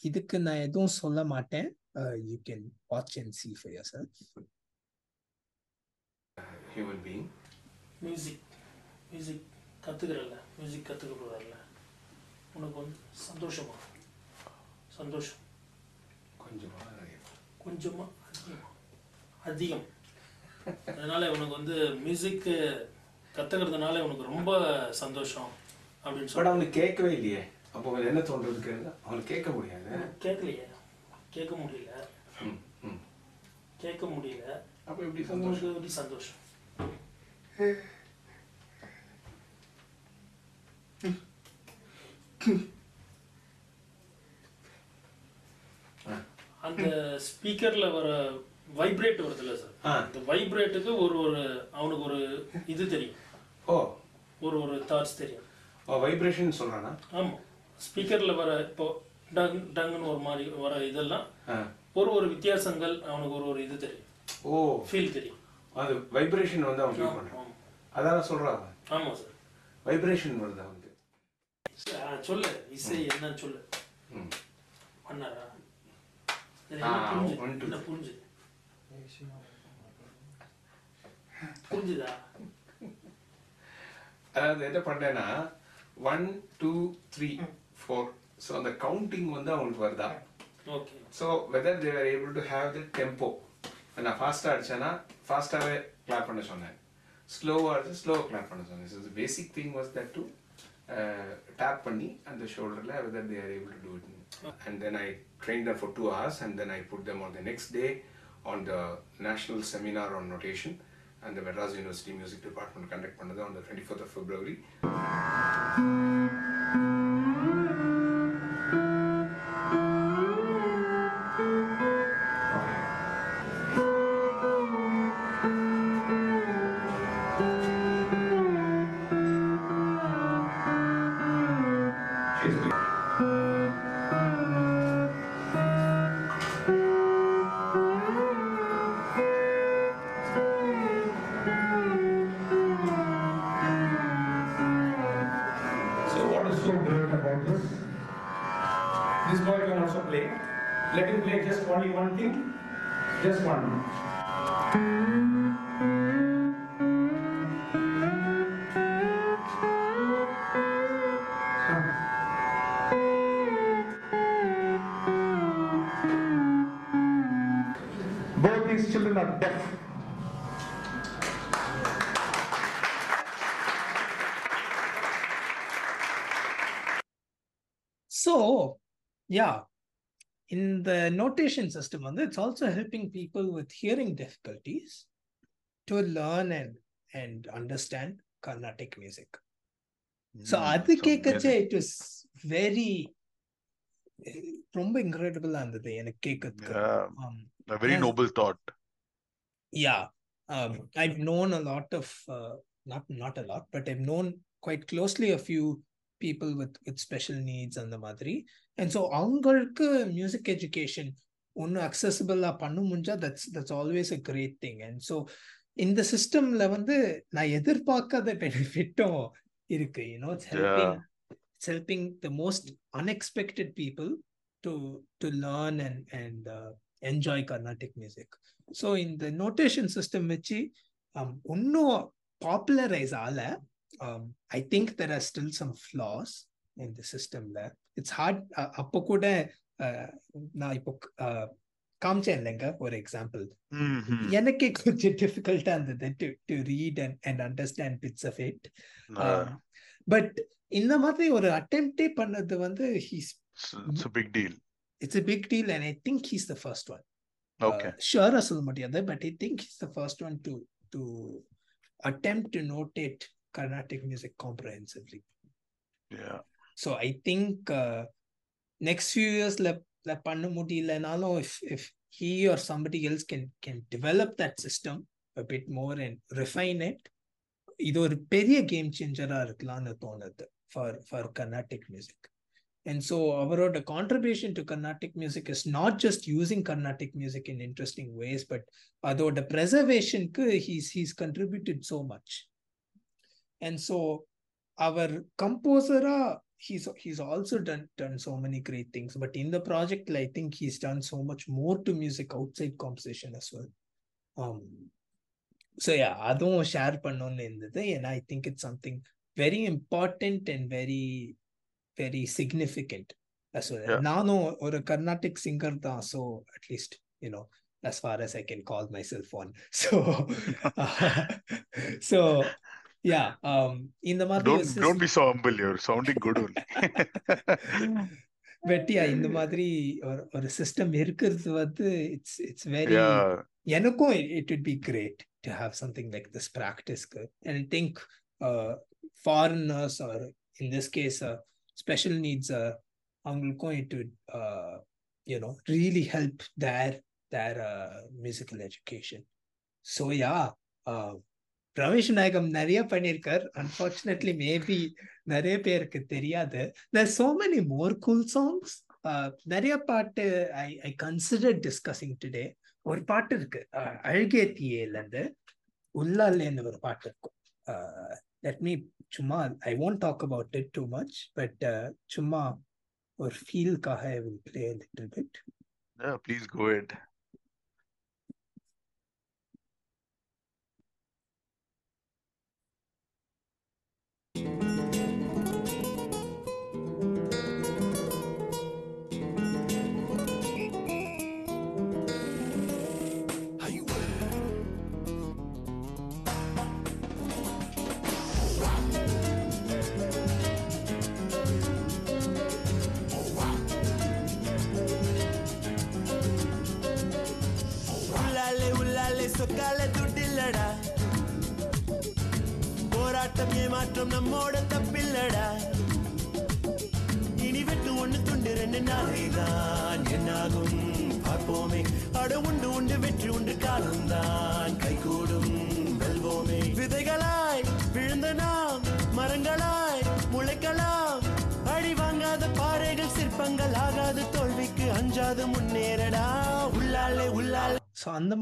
இதுக்கு நான் எதுவும் சொல்ல மாட்டேன். You can watch and see for yourself Human being. Music music கற்றுக்கிறல்ல music கற்றுக்க போகிறல்ல உனக்கு வந்து சந்தோஷமா? சந்தோஷம். கொஞ்சமா நிறைய. கொஞ்சமாக அதிகமாக அதிகம். அதனால உனக்கு வந்து மியூசிக்கு கற்றுக்கிறதுனால உனக்கு ரொம்ப சந்தோஷம் அப்படின்னு பட் சொல்லி அவனுக்கு கேட்கவே இல்லையே. அப்போ அவன் என்ன தோன்றதுக்கு? அவனுக்கு கேட்க முடியாது. கேட்கலையே. கேட்க முடியல. கேட்க முடியல. அப்போ எப்படி உங்களுக்கு சந்தோஷம்? எப்படி சந்தோஷம்? அந்த ஸ்பீக்கர்ல வர வைப்ரேட் வருதுல்ல சார். அந்த வைப்ரேட்டுக்கு ஒரு ஒரு அவனுக்கு ஒரு இது தெரியும். ஓ. ஒரு ஒரு தாட்ஸ் தெரியும். ஓ வைப்ரேஷன் சொல்றானா? ஆமா. ஸ்பீக்கர்ல வர இப்போ டங் டங்குன்னு ஒரு மாதிரி வர இதெல்லாம். ஒரு ஒரு வித்தியாசங்கள் அவனுக்கு ஒரு ஒரு இது தெரியும். ஓ. ஃபீல் தெரியும். அது வைப்ரேஷன் வந்து அவன் ஃபீல் ஆமா. அதான் அவன் ஆமா சார் வைப்ரேஷன் வருது அவனுக்கு. சொல்லு. இசை என்னன்னு சொல்லு. பண்ணாரா புரிஞ்சு? புரிஞ்சுதா? அதாவது என்ன பண்ணேன்னா one two three four so அந்த கவுண்டிங் வந்து அவங்களுக்கு வருதா okay so whether they are able to have the tempo நான் ஃபாஸ்ட்டாக அடிச்சேன்னா ஃபாஸ்ட்டாகவே கிளாப் பண்ண சொன்னேன் ஸ்லோவாக அடிச்சு ஸ்லோவாக கிளாப் பண்ண சொன்னேன் so basic thing was that to tape பண்ணி அந்த ஷோல்டரில் whether they are able to do it and then I train them for two hours and then I put them on the next day on the national seminar on notation அந்த Madras university music department conduct பண்ணது on the twenty fourth of February yeah, in the notation system, வந்து, it's also helping people with hearing difficulties to learn and and understand Carnatic music. So, Mm, அது so கேட்கச்சே amazing. it was very ரொம்ப இன்க்ரெடிபிளா இருந்தது எனக்கு கேட்கறதுக்கு Yeah, um, a very and- noble thought. yeah um, i've known a lot of uh, not not a lot but i've known quite closely a few people with with special needs அந்த மாதிரி. And so அவங்களுக்கு music education ஒன்றும் அக்சசபிளாக பண்ண முடிஞ்சா that's that's always a great thing and so இந்த சிஸ்டம்ல வந்து நான் எதிர்பார்க்காத பெனிஃபிட்டும் இருக்கு. You know helping it's helping the most unexpected people to to learn and and enjoy Carnatic music so இந்த நோட்டேஷன் சிஸ்டம் வச்சு ஒன்றும் பாப்புலரைஸ் ஆகலை um, I think there are still some flaws in the systemல it's hard uh, அப்போ கூட uh, நான் இப்போ uh, காமிச்சேன் இல்லைங்க ஒரு எக்ஸாம்பிள் Mhm. எனக்கே கொஞ்சம் டிஃபிகல்ட்டா இருந்தது to to read and and understand bits of it Uh, but இந்த மாதிரி ஒரு அட்டெம்ப்டே பண்ணது வந்து he's it's, it's a big deal. It's a big deal and I think he's the first one. Okay. ஷுவரா சொல்ல முடியாது but I think is the first one to to attempt to notate Carnatic music comprehensively. Yeah. So I think uh, next few years ல ல பண்ண முடியலனாலும் if if he or somebody else can can develop that system a bit more and refine it இது ஒரு பெரிய game சேஞ்சரா இருக்கலாம்னு தோணுது for for Carnatic music. And so அவரோட contribution to Carnatic music is not just using Carnatic music in interesting ways, but அதோட preservationக்கு he's he's contributed so much. And so our composer he's he's also done done so many great things but in the project i think he's done so much more to music outside composition as well um so yeah அதுவும் share பண்ணணும்னு இருந்தது and i think it's something very important and very very significant as well Yeah. நானும் ஒரு Carnatic singer தான் so at least you know as far as i can call myself one so so yeah um இந்த மாதிரி Don't ஒரு don't be so humble. You're sounding good only. வெட்டியா இந்த மாதிரி ஒரு ஒரு சிஸ்டம் இருக்கிறது வந்து இட்ஸ் இட்ஸ் வெரி yeah. எனக்கும் it would be great to have something like this practice-க்கு. and i think uh, foreigners or in this case uh, special needs uh, அவங்களுக்கும் it would uh, you know really help their their uh, musical Ramesh Nayagam நிறைய பண்ணியிருக்கார். Unfortunately maybe நிறைய பேருக்கு தெரியாது. There's so many மோர் cool songs. Uh, நிறைய பாட்டு I I consider discussing today ஒரு பாட்டு இருக்கு. uh, அழகிய தீயேல இருந்து உள்ளாலேன்னு ஒரு பாட்டு இருக்கும். லெட் மீ சும்மா I won't talk about it too much but சும்மா ஒரு ஃபீலுக்காக I will play little bit please go it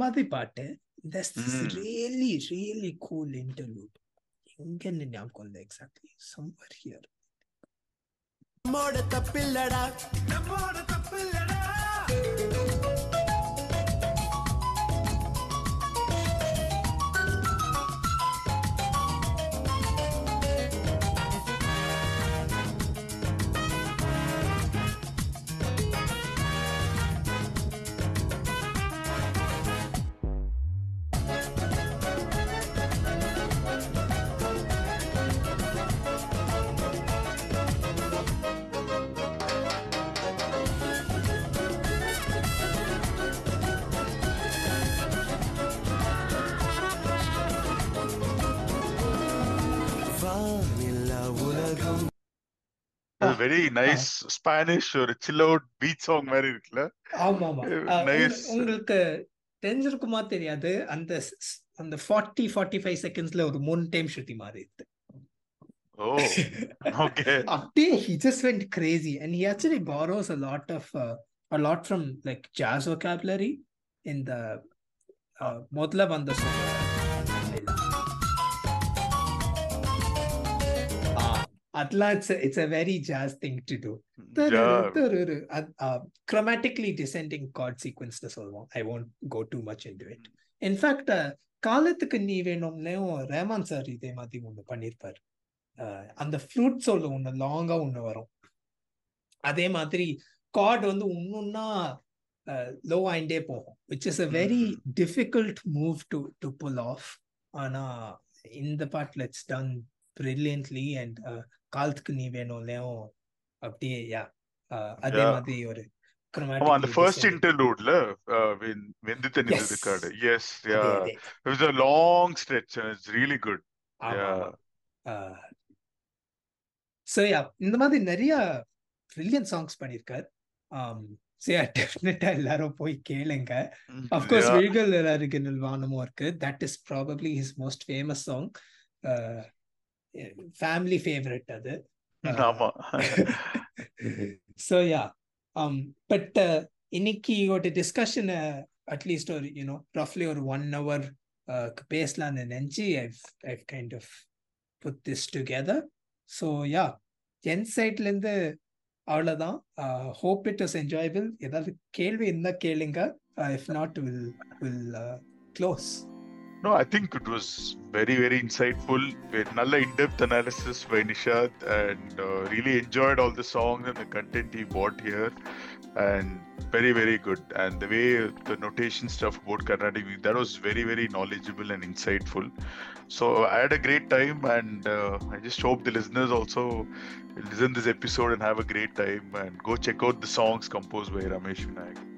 மாதிரி பாட்டு ரியலி ரியலி கூல் இன்டர்வியூட் எங்கன்னு ஞாபகம் இல்லை எக்ஸாக்ட்லி சம்வர் ஹியர் நம்மோட தப்பில்லடா நம்மோட தப்பில்லடா வெரி நைஸ் ஸ்பானிஷ் ஒரு சில் அவுட் பீச் சாங் மாதிரி இருக்குல்ல? ஆமா ஆமா உங்களுக்கு தெரிஞ்சிருக்குமா தெரியாது. அந்த அந்த ஃபார்ட்டி ஃபார்ட்டி ஃபைவ் செகண்ட்ஸ்ல ஒரு மூணு டைம் ஸ்ருதி மாறி இருக்கு. அப்படியே he just went crazy and he actually borrows a lot of a lot from like jazz vocabulary இந்த முதல்ல வந்த சொல்ல అట్లా it's it's a very jazz thing to do chromatically descending chord sequence சொல்லுவோம் I won't go too much in it. Hmm. In fact uh, காலத்துக்கு நீ வேணும்லையும் ரேமான் sir இதே மாதிரி ஒன்று பண்ணியிருப்பார். Uh, அந்த ஃப்ளூட் சோல ஒன்று லாங்கா ஒன்று வரும். அதே மாதிரி கார்டு வந்து ஒன்றுன்னா லோ uh, ஆயிண்டே போகும். Which is a very difficult move to to pull off ஆனால் இந்த பாட்டில் இட்ஸ் டன் பிரில்லியன்ட்லி அண்ட் காலத்துக்கு நீ வேணும்லயும் அப்படியே யா அதே. மாதிரி ஒரு அந்த ஃபர்ஸ்ட் இன்டர்லூட்ல வெந்து தண்ணி Yes. இருக்காடு yes yeah was a long stretch and it's really good. Yeah இந்த மாதிரி நிறைய பிரில்லியன் சாங்ஸ் பண்ணியிருக்கார். ஸோ டெஃபினட்டா எல்லாரும் போய் கேளுங்க. விழிகள் அருகினில் வானமும் இருக்கு. That is probably his most famous song family favourite அது ஆமா ஸோ யா பட் இன்னைக்கு ஒரு டிஸ்கஷனை அட்லீஸ்ட் ஒரு யூனோ ரஃப்லி ஒரு ஒன் ஹவர் பேசலாம்னு நினச்சி I've I've kind of put this together so yeah என் சைட்லேருந்து அவ்வளோதான் ஹோப் இட் இஸ் என்ஜாயபிள் ஏதாவது கேள்வி இருந்தால் கேளுங்க if not will will close no, I think it was very, very insightful. With Nalla in-depth analysis by Nishad, and uh, really enjoyed all the songs and the content he brought here, and very, very good. And the way the notation stuff about Carnatic that was very, very knowledgeable and insightful. So I had a great time, and uh, I just hope the listeners also listen this episode and have a great time and go check out the songs composed by Ramesh Vinayak.